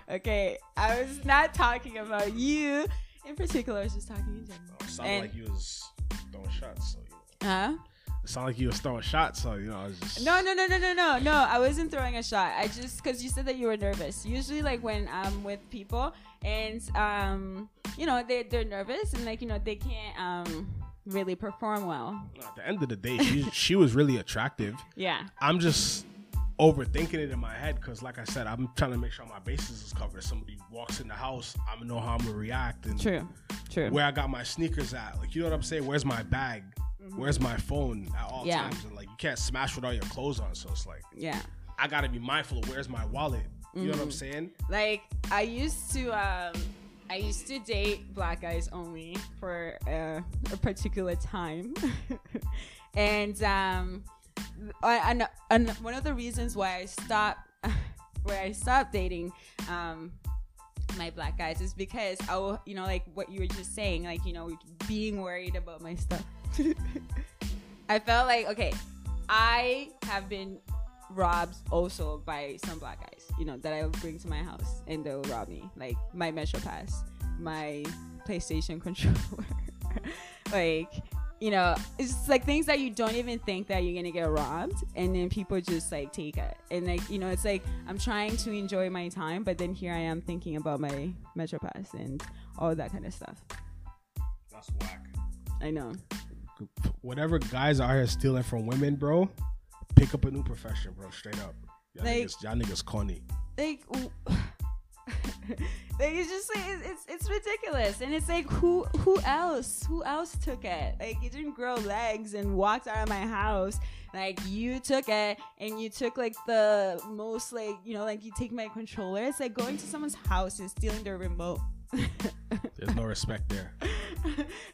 A: okay i was not talking about you in particular i was just talking in general
B: It sounded
A: And-
B: like you was throwing shots. So you know.
A: huh
B: It sounded like you was throwing shots. So you know, I was just
A: No, no, no, no, no, no, no. I wasn't throwing a shot. I just because you said that you were nervous. Usually, like when I'm with people and um, you know, they they're nervous and like you know they can't um really perform well.
B: At the end of the day, she she was really attractive.
A: Yeah,
B: I'm just overthinking it in my head because, like I said, I'm trying to make sure my bases is covered. Somebody walks in the house, I'm gonna know how I'm gonna react and
A: true, true.
B: where I got my sneakers at. Like, you know what I'm saying? Where's my bag? Where's my phone at all
A: Mm-hmm. Yeah.
B: times? And like, you can't smash with all your clothes on. So it's like,
A: Yeah,
B: I gotta be mindful of where's my wallet. You know what I'm
A: Mhm.
B: saying?
A: like I used to um I used to date black guys only for uh, a particular time, and um, I, and, and one of the reasons why I stopped where I stopped dating um my black guys is because I will, you know, like what you were just saying, like you know, being worried about my stuff. I felt like okay, I have been robbed also by some black guys, you know, that I would bring to my house and they'll rob me. Like my Metro Pass, my PlayStation controller. like, you know, it's just like things that you don't even think that you're gonna get robbed and then people just like take it. And like, you know, it's like I'm trying to enjoy my time, but then here I am thinking about my Metro Pass and all that kind of stuff.
B: That's whack.
A: I know.
B: Whatever guys are here stealing from women, bro, pick up a new profession, bro. Straight up. Y'all,
A: Like-
B: niggas, y'all niggas corny.
A: like like it's just like it's, it's it's ridiculous and it's like who who else who else took it like you didn't grow legs and walked out of my house like you took it and you took like the most like you know like you take my controller it's like going to someone's house and stealing their remote
B: There's no respect there.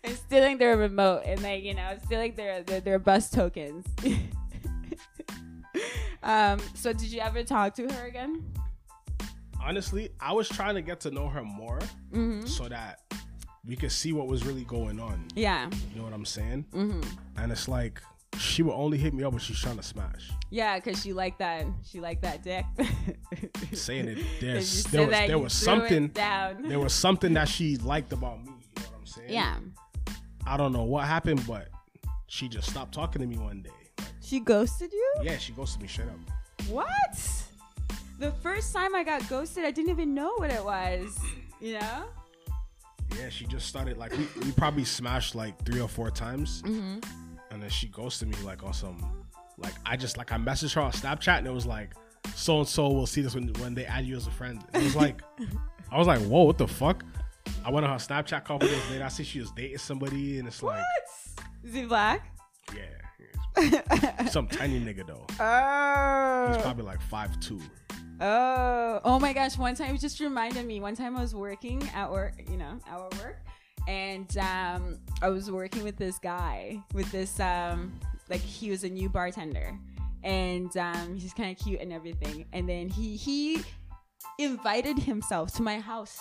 A: and stealing their remote and like you know stealing their their, their bus tokens um so did you ever talk to her again
B: Honestly, I was trying to get to know her more
A: mm-hmm.
B: so that we could see what was really going on.
A: yeah
B: You know what I'm saying?
A: mm-hmm.
B: And it's like she would only hit me up when she's trying to smash.
A: Yeah, because she liked that. She liked that dick.
B: Saying it, there's there was
A: that
B: there was something
A: down.
B: there was something that she liked about me. You know what I'm saying?
A: yeah,
B: I don't know what happened, but she just stopped talking to me one day. Like,
A: she ghosted you.
B: yeah, she ghosted me straight up.
A: What? The first time I got ghosted, I didn't even know what it was. You know?
B: Yeah, she just started like we, we probably smashed like three or four times,
A: Mm-hmm.
B: And then she ghosted me like on some like I just like I messaged her on Snapchat and it was like so and so will see this when when they add you as a friend. It was like I was like whoa what the fuck. I went on her Snapchat a couple days later. I see she was dating somebody and it's like
A: Is he black?
B: yeah, some tiny nigga though.
A: Oh.
B: He's probably like five two.
A: Oh. Oh my gosh. One time it just reminded me. One time I was working at work, you know, our work. And um, I was working with this guy, with this, um, like, he was a new bartender. And um, he's kind of cute and everything. And then he he invited himself to my house.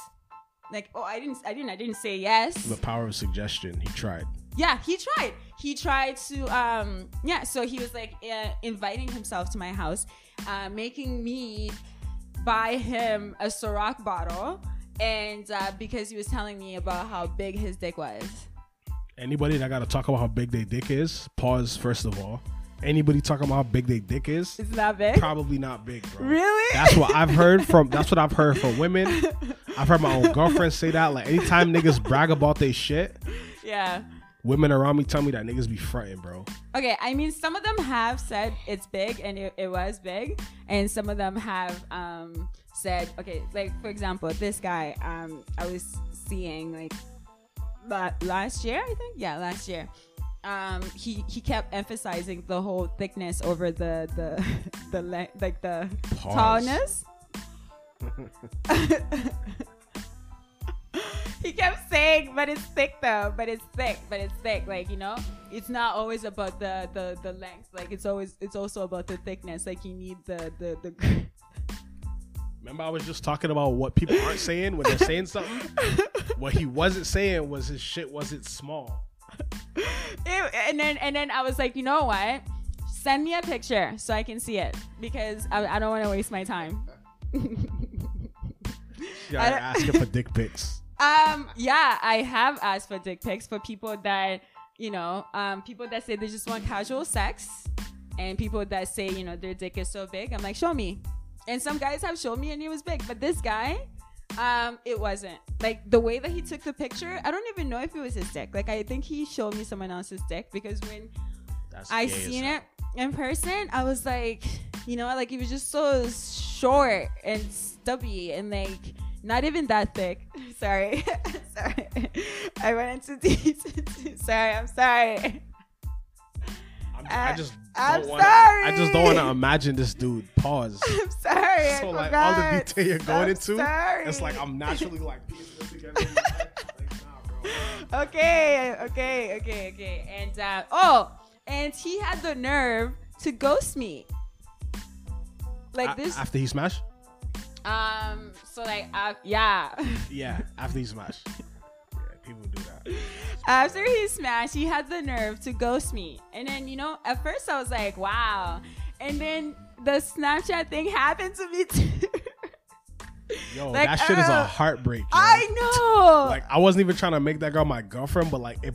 A: Like, oh, I didn't, I didn't, I didn't say yes.
B: The power of suggestion. He tried.
A: Yeah, he tried. He tried to, um, yeah. So he was like uh, inviting himself to my house, uh, making me buy him a Ciroc bottle, and uh, because he was telling me about how big his dick was.
B: Anybody that got to talk about how big their dick is, pause first of all. Anybody talking about how big their dick is,
A: It's not big?
B: probably not big, bro.
A: Really?
B: That's what I've heard from. That's what I've heard from women. I've heard my own girlfriend say that. Like anytime niggas brag about their shit,
A: yeah.
B: Women around me tell me that niggas be fronting, bro.
A: Okay, I mean, some of them have said it's big and it, it was big, and some of them have um, said, okay, like for example, this guy um, I was seeing like la- last year, I think, yeah, last year. Um, he he kept emphasizing the whole thickness over the the the le- like the
B: Pause.
A: tallness. he kept saying, but it's thick though, but it's thick, but it's thick. Like, you know, it's not always about the the the length. Like it's always it's also about the thickness. Like you need the the the
B: Remember, I was just talking about what people aren't saying when they're saying something. what he wasn't saying was his shit wasn't small.
A: Ew, and then and then I was like, you know what? Send me a picture so I can see it because I, I don't want to waste my time.
B: Yeah,
A: I don't-
B: asking for dick pics.
A: Um, yeah, I have asked for dick pics for people that, you know, um, people that say they just want casual sex, and people that say, you know, their dick is so big. I'm like, show me. And some guys have shown me, and it was big, but this guy, um, it wasn't. Like the way that he took the picture, I don't even know if it was his dick. Like I think he showed me someone else's dick because when
B: That's
A: I seen it in person, I was like, you know, like it was just so short and stubby and like not even that thick. Sorry, sorry, I went into detail. sorry, I'm sorry.
B: I'm I just
A: I'm
B: don't wanna, I just don't want to imagine this dude. Pause.
A: I'm sorry. I
B: so like all the detail you're going
A: I'm
B: into,
A: sorry.
B: it's like I'm naturally like piecing it together. in my head. Like, nah,
A: okay, okay, okay, okay. And uh, oh, and he had the nerve to ghost me. Like this.
B: after he smashed.
A: Um. So like, uh, yeah.
B: Yeah, after he smashed. Yeah, people do that.
A: After he smashed, he had the nerve to ghost me. And then, you know, at first I was like, wow. And then the Snapchat thing happened to me too.
B: Yo,
A: Like,
B: that shit is
A: uh,
B: a heartbreak. yo.
A: I know.
B: like I wasn't even trying to make that girl my girlfriend, but like it,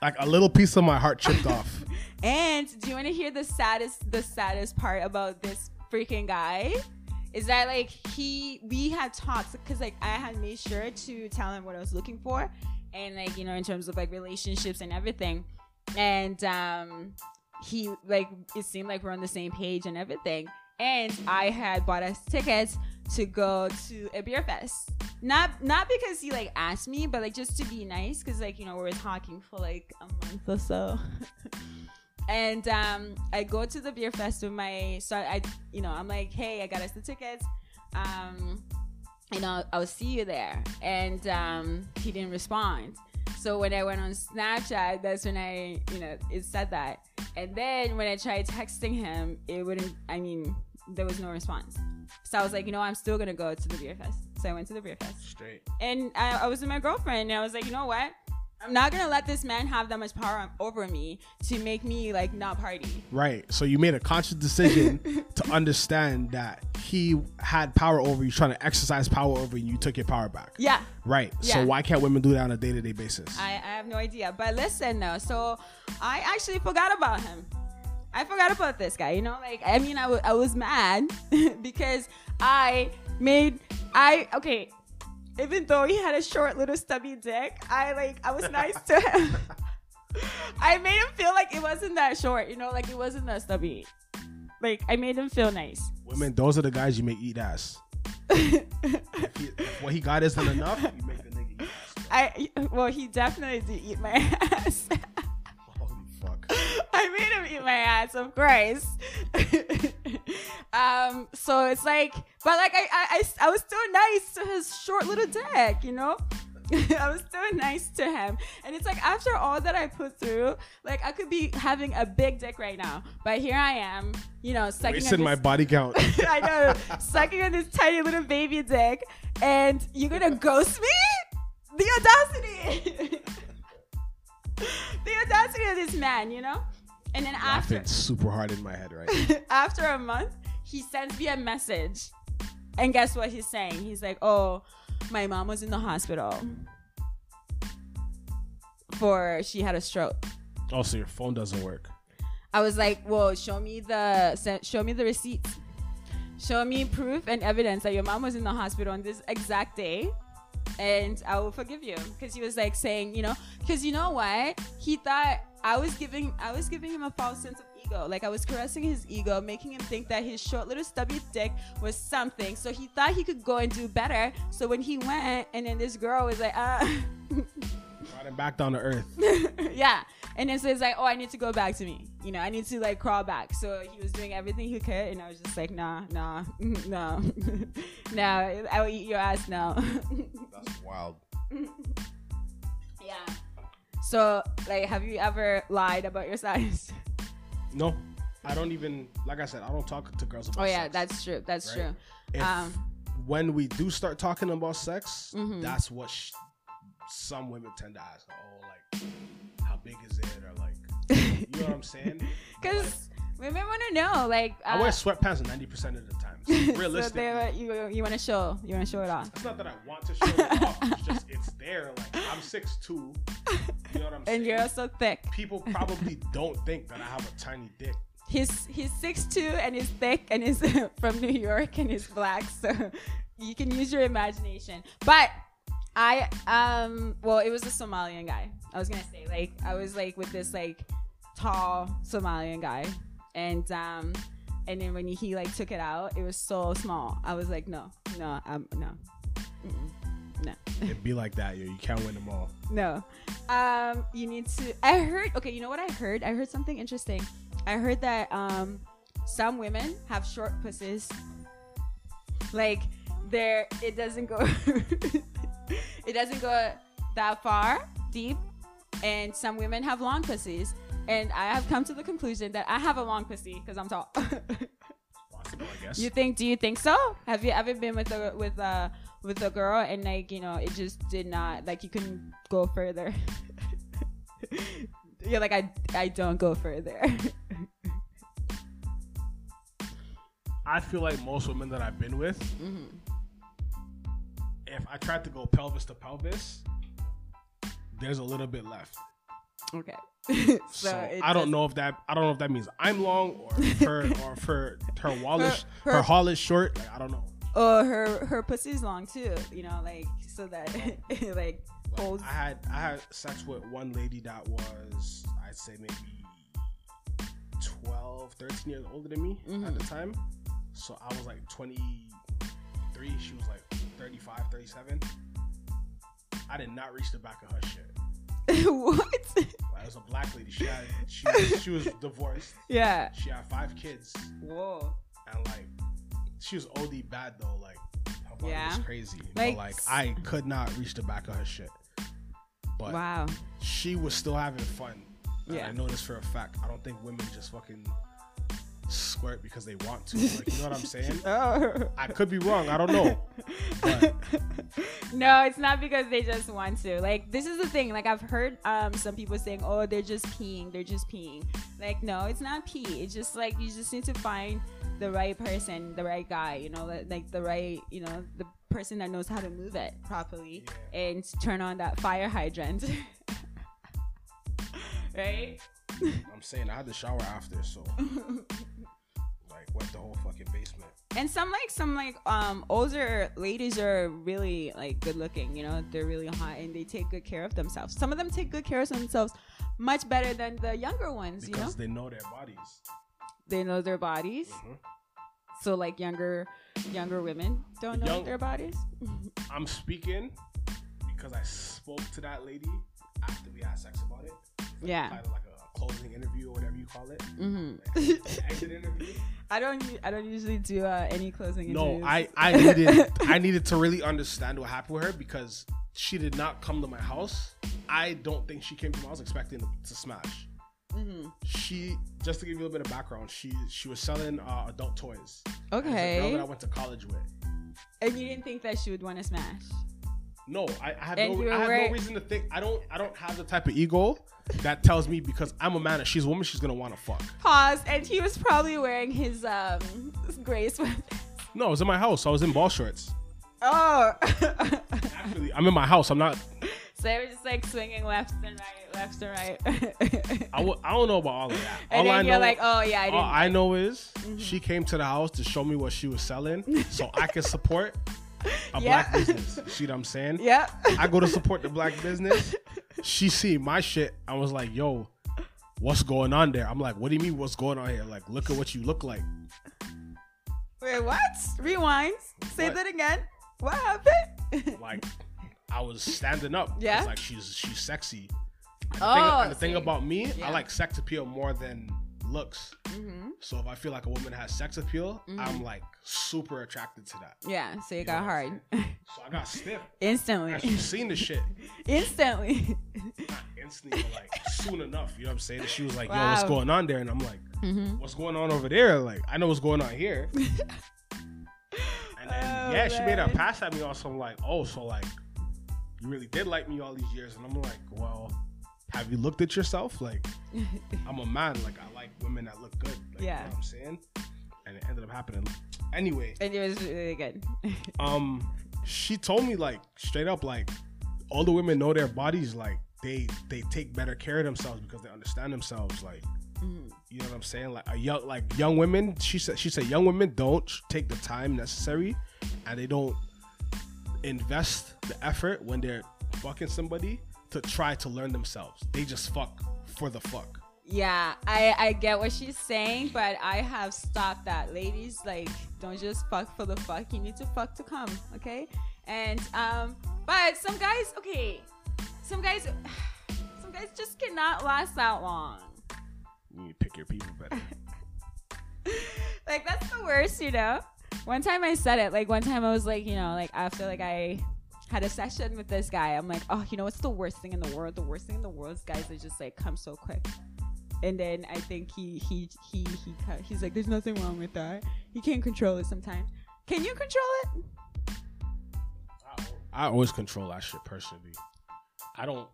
B: like a little piece of my heart chipped off.
A: and do you want to hear the saddest the saddest part about this freaking guy? Is that like he we had talks because like I had made sure to tell him what I was looking for and like you know in terms of like relationships and everything. And um he like it seemed like we're on the same page and everything. And I had bought us tickets to go to a beer fest. Not not because he like asked me, but like just to be nice, because like you know we were talking for like a month or so. and um, I go to the beer fest with my so I you know I'm like, hey, I got us the tickets. Um, you know, I'll see you there. And um, he didn't respond. So when I went on Snapchat, that's when I, you know, it said that. And then when I tried texting him, it wouldn't, I mean, there was no response. So I was like, you know, I'm still to go to the beer fest. So I went to the beer fest.
B: Straight.
A: And I, I was with my girlfriend, and I was like, you know what? I'm not to let this man have that much power over me to make me, like, not party.
B: Right. So you made a conscious decision to understand that he had power over you, trying to exercise power over you, and you took your power back.
A: Yeah.
B: Right. So why can't women do that on a day to day basis?
A: I, I have no idea. But listen, though, so I actually forgot about him. I forgot about this guy. You know, like I mean, I I was mad because I made I okay. Even though he had a short little stubby dick, I like I was nice to him. I made him feel like it wasn't that short. You know, like it wasn't that stubby. Like I made him feel nice.
B: women, those are the guys you make eat ass. If, he, if what he got isn't enough, you make the nigga eat ass.
A: I well, he definitely did eat my ass.
B: Holy fuck.
A: I made him eat my ass, of course. um, so it's like, but like I, I, I, I was still nice to his short little dick, you know. I was still nice to him, and it's like after all that I put through, like I could be having a big dick right now, but here I am, you know, sucking on
B: Wasting my body count.
A: I know, sucking on this tiny little baby dick, and you're gonna ghost me? The audacity! the audacity of this man, you know? And then after
B: Laughing super hard in my head right
A: after a month, he sends me a message. And guess what he's saying? He's like, "Oh, my mom was in the hospital for she had a stroke."
B: Oh, so your phone doesn't work.
A: I was like, "Well, show me the show me the receipts. Show me proof and evidence that your mom was in the hospital on this exact day." And I will forgive you because he was like saying, you know, because you know what? He thought I was giving, I was giving him a false sense of ego. Like I was caressing his ego, making him think that his short little stubby dick was something. So he thought he could go and do better. So when he went, and then this girl was like, ah,
B: Brought him back down to earth.
A: yeah. And then so it's like, oh, I need to go back to me. You know, I need to like crawl back. So he was doing everything he could, and I was just like, nah, nah, no, no, I will eat your ass now.
B: That's wild.
A: yeah. So like, have you ever lied about your size?
B: No, I don't even. Like I said, I don't talk to girls about.
A: Oh yeah,
B: sex.
A: that's true. That's
B: Right.
A: true.
B: If,
A: um,
B: when we do start talking about sex,
A: Mhm.
B: that's what sh- some women tend to ask. Oh, like, how big is it? Or like, you know what I'm saying?
A: Because women want to know, like, uh,
B: I wear sweatpants ninety percent of the time. So
A: so
B: realistic.
A: you you want to show, you want to show it off,
B: it's not that I want to show it off. It's just it's there. Like I'm six two. You know what I'm saying?
A: and you're so thick.
B: People probably don't think that I have a tiny dick.
A: He's he's six two and he's thick and he's from New York and he's black, so you can use your imagination. But I um well, it was a Somalian guy. I was gonna say like I was like with this like tall Somalian guy, and um and then when he like took it out, it was so small. I was like, no, no, um, no, Mm-mm. no.
B: It'd be like that, yo. You can't win them all.
A: No. Um, you need to. I heard. Okay, you know what I heard? I heard something interesting. I heard that um, some women have short pussies. Like there, it doesn't go. it doesn't go that far deep, and some women have long pussies. And I have come to the conclusion that I have a long pussy because I'm tall.
B: Possible, I guess.
A: you think? Do you think so? Have you ever been with a with a with a girl and like you know it just did not like you couldn't go further? You're like I I don't go further.
B: I feel like most women that I've been with,
A: Mm-hmm.
B: if I tried to go pelvis to pelvis, there's a little bit left.
A: okay.
B: So,
A: it
B: I don't know if that I don't know if that means I'm long or her or if her her wall is
A: Her-
B: her,
A: her-
B: haul is short. Like, I don't know.
A: Oh, her her pussy's long too. You know, like so that it like holds.
B: I had I had sex with one lady that was I'd say maybe 12, 13 years older than me at the mm-hmm. time. So I was like 23, she was like 35, 37. I did not reach the back of her shit.
A: what?
B: It was a black lady. She had she was, she was divorced.
A: Yeah.
B: She had five kids
A: Whoa.
B: and like she was OD bad though. Like her body
A: Yeah.
B: was crazy.
A: Like-
B: but like I could not reach the back of her shit. But
A: Wow.
B: she was still having fun. And
A: Yeah.
B: I know this for a fact. I don't think women just fucking squirt because they want to. Like, you know what I'm saying?
A: Oh.
B: I could be wrong. I don't know. But
A: no, it's not because they just want to. Like this is the thing. Like I've heard um some people saying, "Oh, they're just peeing. They're just peeing." Like no, it's not pee. It's just like you just need to find the right person, the right guy. You know, like- like the right, you know, the person that knows how to move it properly and turn on that fire hydrant. right?
B: I'm saying I had to shower after, so went the whole fucking basement.
A: and some like some like um older ladies are really like good looking you know they're really hot and they take good care of themselves some of them take good care of themselves much better than the younger ones you know
B: Because they know their bodies.
A: they know their bodies
B: Mhm.
A: so like younger younger women don't know
B: Young-
A: their bodies
B: I'm speaking because I spoke to that lady after we had sex about it.
A: yeah
B: Kind of like a closing interview or whatever you call it.
A: hmm
B: exit interview.
A: i don't u- i don't usually do uh, any closing
B: No,
A: interviews.
B: I I needed I needed to really understand what happened with her because she did not come to my house. I don't think she came to my house expecting to, to smash.
A: Mhm.
B: She just to give you a little bit of background, she she was selling uh, adult toys. As a girl
A: okay
B: that I went to college with.
A: and you didn't think that she would want to smash
B: No, I, I have
A: And
B: no I have
A: wearing-
B: no reason to think I don't I don't have the type of ego that tells me because I'm a man and she's a woman she's gonna want to fuck.
A: pause and he was probably wearing his um gray sweat
B: No, I was in my house. I was in ball shorts.
A: oh
B: Actually, I'm in my house. I'm not.
A: So they were just like swinging left and right, left and right.
B: I w- I don't know about all of that.
A: and
B: all
A: then
B: I
A: you're
B: know,
A: like, oh yeah, I didn't.
B: all I know is
A: Mm-hmm.
B: she came to the house to show me what she was selling, so I could support a
A: Yeah.
B: black business. See what I'm saying?
A: Yeah.
B: I go to support the black business. She see my shit. I was like, yo, what's going on there? I'm like, what do you mean what's going on here? Like, look at what you look like.
A: Wait, what? Rewind. Say
B: What?
A: that again. What happened?
B: Like, I was standing up.
A: Yeah?
B: It's like she's she's sexy. And the,
A: Oh,
B: thing, and the thing about me,
A: Yeah.
B: I like sex appeal more than looks.
A: hmm
B: So if I feel like a woman has sex appeal, I'm like super attracted to that.
A: Yeah. So you
B: You
A: got
B: know what I'm
A: hard
B: So I got stiff.
A: instantly.
B: She's seen the shit.
A: instantly.
B: Not instantly, but like soon enough. You know what I'm saying? She was like, yo, what's going on there? And I'm like,
A: mm-hmm.
B: what's going on over there? Like, I know what's going on here. and then,
A: Oh,
B: yeah, she made a pass at me also. I'm like, oh, so like, you really did like me all these years. And I'm like, well, have you looked at yourself? Like, I'm a man. Like, I like women that look good. Like,
A: Yeah.
B: You know what I'm saying? And it ended up happening. Anyway,
A: and it was really good.
B: um she told me like straight up like all the women know their bodies like they they take better care of themselves because they understand themselves like
A: Mhm.
B: you know what i'm saying like a young like young women she said she said young women don't take the time necessary and they don't invest the effort when they're fucking somebody to try to learn themselves they just fuck for the fuck
A: Yeah, I I get what she's saying, but I have stopped that. Ladies, like, don't just fuck for the fuck. You need to fuck to come, okay? And um, but some guys, okay, some guys, some guys just cannot last that long.
B: you need to pick your people better.
A: like that's the worst, you know. One time I said it. Like one time I was like, you know, like after like I had a session with this guy, I'm like, oh, you know, what's the worst thing in the world? The worst thing in the world is guys that just like come so quick. And then I think he he he he he's like, there's nothing wrong with that. He can't control it sometimes. Can you control it?
B: I always control that shit personally. I don't.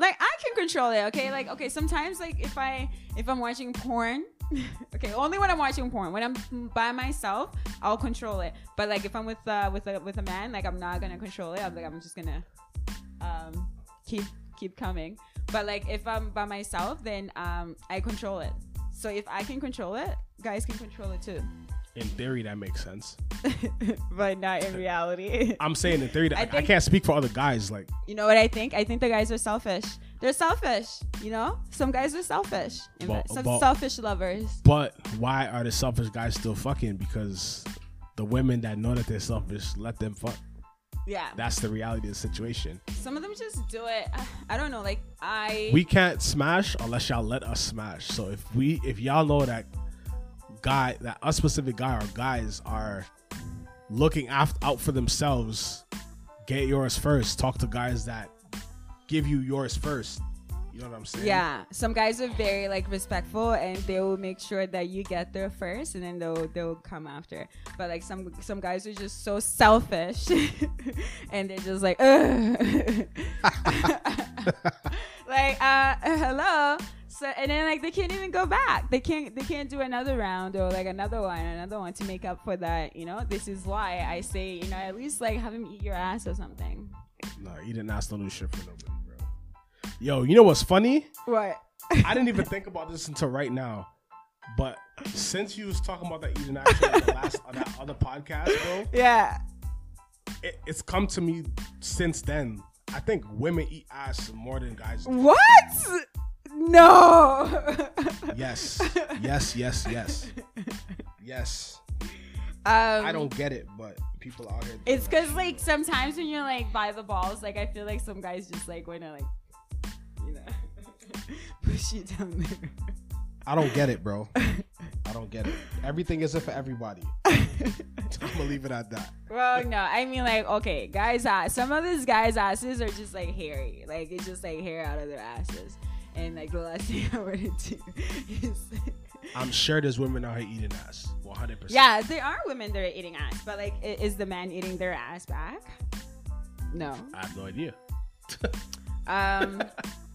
A: Like I can control it. Okay, like okay. Sometimes like if I if I'm watching porn. okay, only when I'm watching porn. When I'm by myself, I'll control it. But like if I'm with uh with a with a man, like I'm not gonna control it. I'm like I'm just gonna um keep keep coming. But like if I'm by myself, then um I control it. So if I can control it, guys can control it too.
B: In theory, that makes sense.
A: but not in reality.
B: I'm saying in theory that
A: I
B: I, can't speak for other guys. Like,
A: You know what I think? I think the guys are selfish. They're selfish. You know, some guys are selfish.
B: But-
A: some
B: but-
A: selfish lovers.
B: but why are the selfish guys still fucking? Because the women that know that they're selfish let them fuck.
A: Yeah.
B: That's the reality of the situation.
A: Some of them just do it. I, I don't know. Like I.
B: We can't smash unless y'all let us smash. So if we, if y'all know that guy, that a specific guy or guys are looking after, out for themselves, get yours first. Talk to guys that give you yours first. You know what I'm saying?
A: yeah, some guys are very like respectful, and they will make sure that you get there first, and then they'll they'll come after. But like some some guys are just so selfish, and they're just like, Ugh. like uh, hello. So and then like they can't even go back. They can't they can't do another round or like another one, another one to make up for that. You know, this is why I say you know at least like have him eat your ass or something.
B: No, you didn't ask no new shit for nobody, bro. Yo, you know what's funny?
A: What?
B: I didn't even think about this until right now. But since you was talking about that eating action on the last on that other podcast, bro,
A: Yeah.
B: it, it's come to me since then. I think women eat ass more than guys. do.
A: What? No.
B: Yes, yes, yes, yes, yes.
A: Um,
B: I don't get it, but people out here.
A: It's because like sometimes when you're like by the balls, like I feel like some guys just like wanna like, you know, push you down there.
B: I don't get it, bro. I don't get it. Everything isn't for everybody. I'm gonna leave it at that.
A: Well, no, I mean like okay, guys, ass. Some of these guys' asses are just like hairy, like it's just like hair out of their asses, and like the last thing I want to do is.
B: I'm sure there's women out here eating ass. 100. percent
A: Yeah, there are women that are eating ass, but like, is the man eating their ass back? No.
B: I have no idea.
A: Um,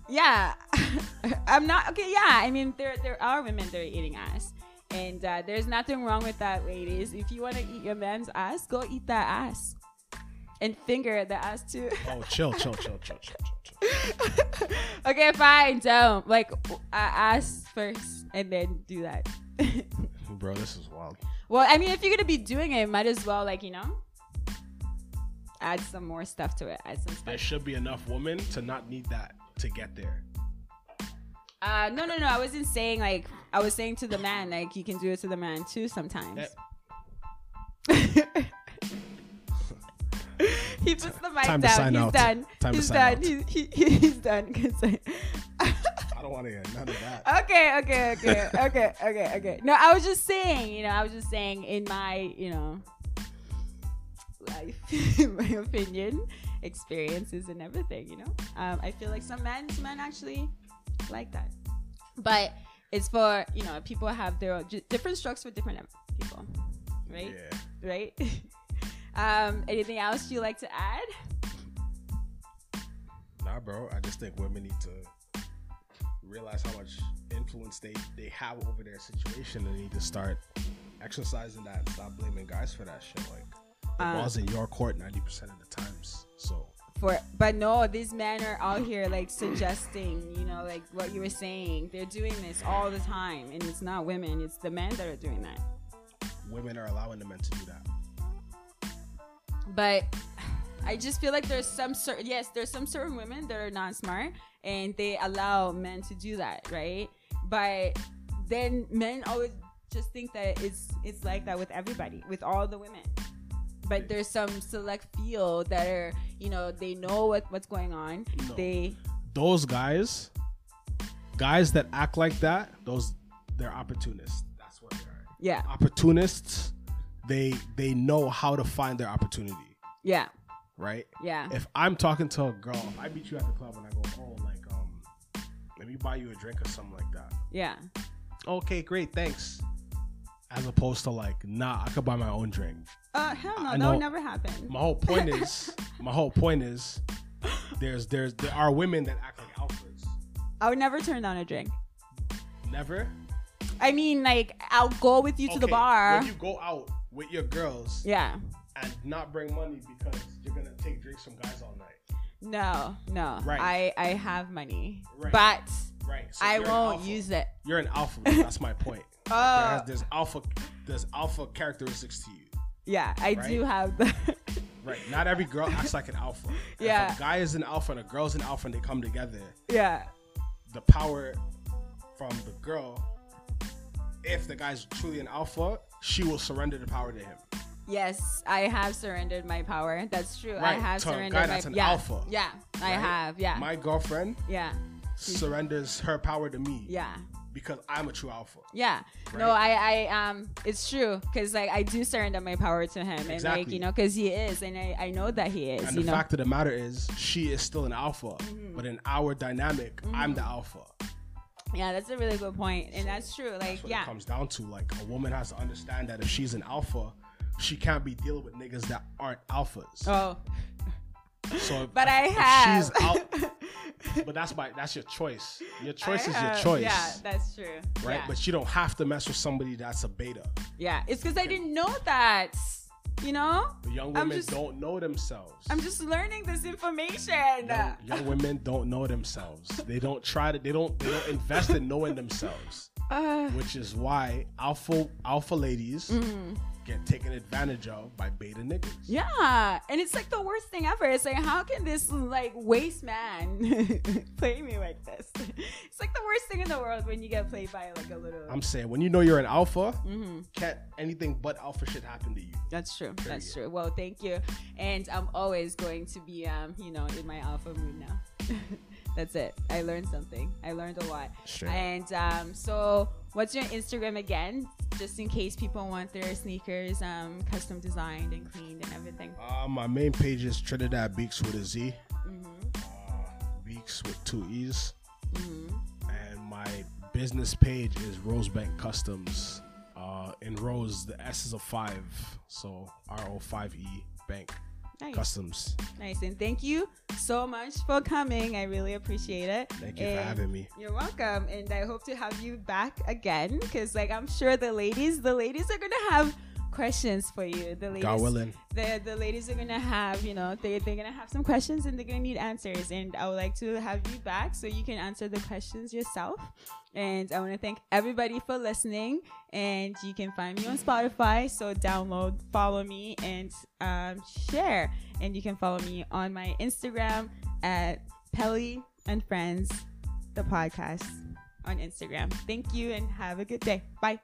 A: yeah, I'm not okay. Yeah, I mean there there are women that are eating ass, and uh, there's nothing wrong with that, ladies. If you want to eat your man's ass, go eat that ass, and finger the ass too.
B: Oh, chill, chill, chill, chill, chill, chill.
A: okay, fine, don't like uh, ass first, and then do that.
B: Bro, this is wild.
A: well, I mean, if you're gonna be doing it, might as well like you know. Add some more stuff to it. Add some Stuff.
B: There should be enough women to not need that to get there.
A: Uh, no, no, no. I wasn't saying like I was saying to the man like you can do it to the man too sometimes.
B: Eh.
A: he puts the mic
B: Time to
A: down.
B: sign
A: he's
B: out.
A: done.
B: Time to
A: he's
B: sign
A: done.
B: out.
A: He, he, he- he's done. I-
B: I don't want to hear none of that.
A: okay, okay, okay, okay, okay, okay. No, I was just saying. You know, I was just saying in my you know life, my opinion, experiences, and everything. You know, um, I feel like some men, some men actually like that, but it's for you know people have their own, different strokes for different people, right?
B: Yeah.
A: Right. um, anything else you like to add?
B: Nah, bro. I just think women need to realize how much influence they, they have over their situation and need to start exercising that and stop blaming guys for that shit. Like, the
A: Uh,
B: ball's in your court 90% of the times. So,
A: for but no these men are out here like suggesting you know like what you were saying they're doing this all the time and it's not women it's the men that are doing that
B: women are allowing the men to do that.
A: But i just feel like there's some certain yes there's some certain women that are not smart and they allow men to do that right but then men always just think that it's it's like that with everybody with all the women but there's some select few that are you know they know what what's going on
B: No.
A: they
B: Those guys guys that act like that, those they're opportunists. That's what they are.
A: Yeah.
B: Opportunists. They they know how to find their opportunity,
A: Yeah.
B: right?
A: Yeah.
B: If I'm talking to a girl, if I meet you at the club and I go, oh, like um, let me buy you a drink or something like that.
A: Yeah.
B: Okay, great, thanks. As opposed to like, nah, I could buy my own drink.
A: Uh, hell no,
B: I
A: that would never happen.
B: My whole point is, my whole point is, there's there's there are women that act like alphas.
A: I would never turn down a drink.
B: Never.
A: I mean, like, I'll go with you to the bar.
B: When you go out with your girls
A: yeah.
B: and not bring money because you're gonna take drinks from guys all night.
A: No, no.
B: Right.
A: I I have money,
B: Right.
A: but
B: Right. So
A: I won't use it.
B: You're an alpha. That's my point.
A: Oh.
B: There has- oh. there's alpha. There's alpha characteristics to you.
A: Yeah, I do have the.
B: Right. Not every girl acts like an alpha. If
A: Yeah.
B: a guy is an alpha and a girl's an alpha and they come together,
A: yeah.
B: the power from the girl, if the guy's truly an alpha, she will surrender the power to him.
A: Yes, I have surrendered my power. That's true. I have
B: to a
A: surrendered
B: guy
A: my
B: that's an
A: yeah.
B: alpha,
A: Yeah, I
B: right?
A: have. Yeah.
B: My girlfriend
A: yeah.
B: surrenders her power to me
A: Yeah.
B: because I'm a true alpha.
A: Yeah. No, I, I, um, it's true because like I do surrender my power to him, and like
B: Exactly.
A: you know, because he is, and I, I know that he is.
B: And
A: you
B: the
A: know.
B: fact of the matter is, she is still an alpha,
A: Mm-hmm.
B: but in our dynamic, I'm the alpha.
A: Yeah, that's a really good point, and that's true. Like,
B: That's what
A: yeah,
B: it comes down to. Like a woman has to understand that if she's an alpha, she can't be dealing with niggas that aren't alphas.
A: oh,
B: so, if-
A: but I have.
B: Out, but that's my that's your choice. Your choice
A: I
B: is
A: have-
B: your choice.
A: Yeah, that's true.
B: right.
A: Yeah.
B: But you don't have to mess with somebody that's a beta.
A: yeah, it's because I didn't know that. You know,
B: The young women
A: just-
B: don't know themselves.
A: I'm just learning this information.
B: young, young women don't know themselves. They don't try to. They don't. They don't invest in knowing themselves.
A: Uh,
B: Which is why alpha alpha ladies
A: Mm-hmm.
B: Get taken advantage of by beta niggas.
A: Yeah, and it's like the worst thing ever. It's like, how can this like waste man play me like this? It's like the worst thing in the world when you get played by like a little.
B: I'm saying when you know you're an alpha,
A: Mm-hmm.
B: can't anything but alpha shit happen to you.
A: That's true. That's true. Well, thank you, and I'm always going to be, um, you know, in my alpha mood now. That's it. I learned something. I learned a lot.
B: Up.
A: And um, so, what's your Instagram again? Just in case people want their sneakers um, custom designed and cleaned and everything.
B: Uh, my main page is Trinidad Beekz with a Z.
A: Mm-hmm.
B: Uh, Beekz with two E's.
A: Mm-hmm.
B: And my business page is Rosebank Customs. Uh, in Rose, the S is a five, so R O five E Bank
A: Nice.
B: Customs.
A: Nice. And thank you so much for coming. I really appreciate it.
B: Thank you
A: And
B: for having me.
A: You're welcome. And I hope to have you back again because, like, I'm sure the ladies, the ladies are going to have questions for you. The ladies,
B: God willing.
A: the, the ladies are going to have, you know, they, they're going to have some questions and they're going to need answers. And I would like to have you back so you can answer the questions yourself. And I want to thank everybody for listening. And you can find me on Spotify. So download, follow me, and um, share. And you can follow me on my Instagram at Pelly and Friends, the podcast on Instagram. Thank you and have a good day. Bye.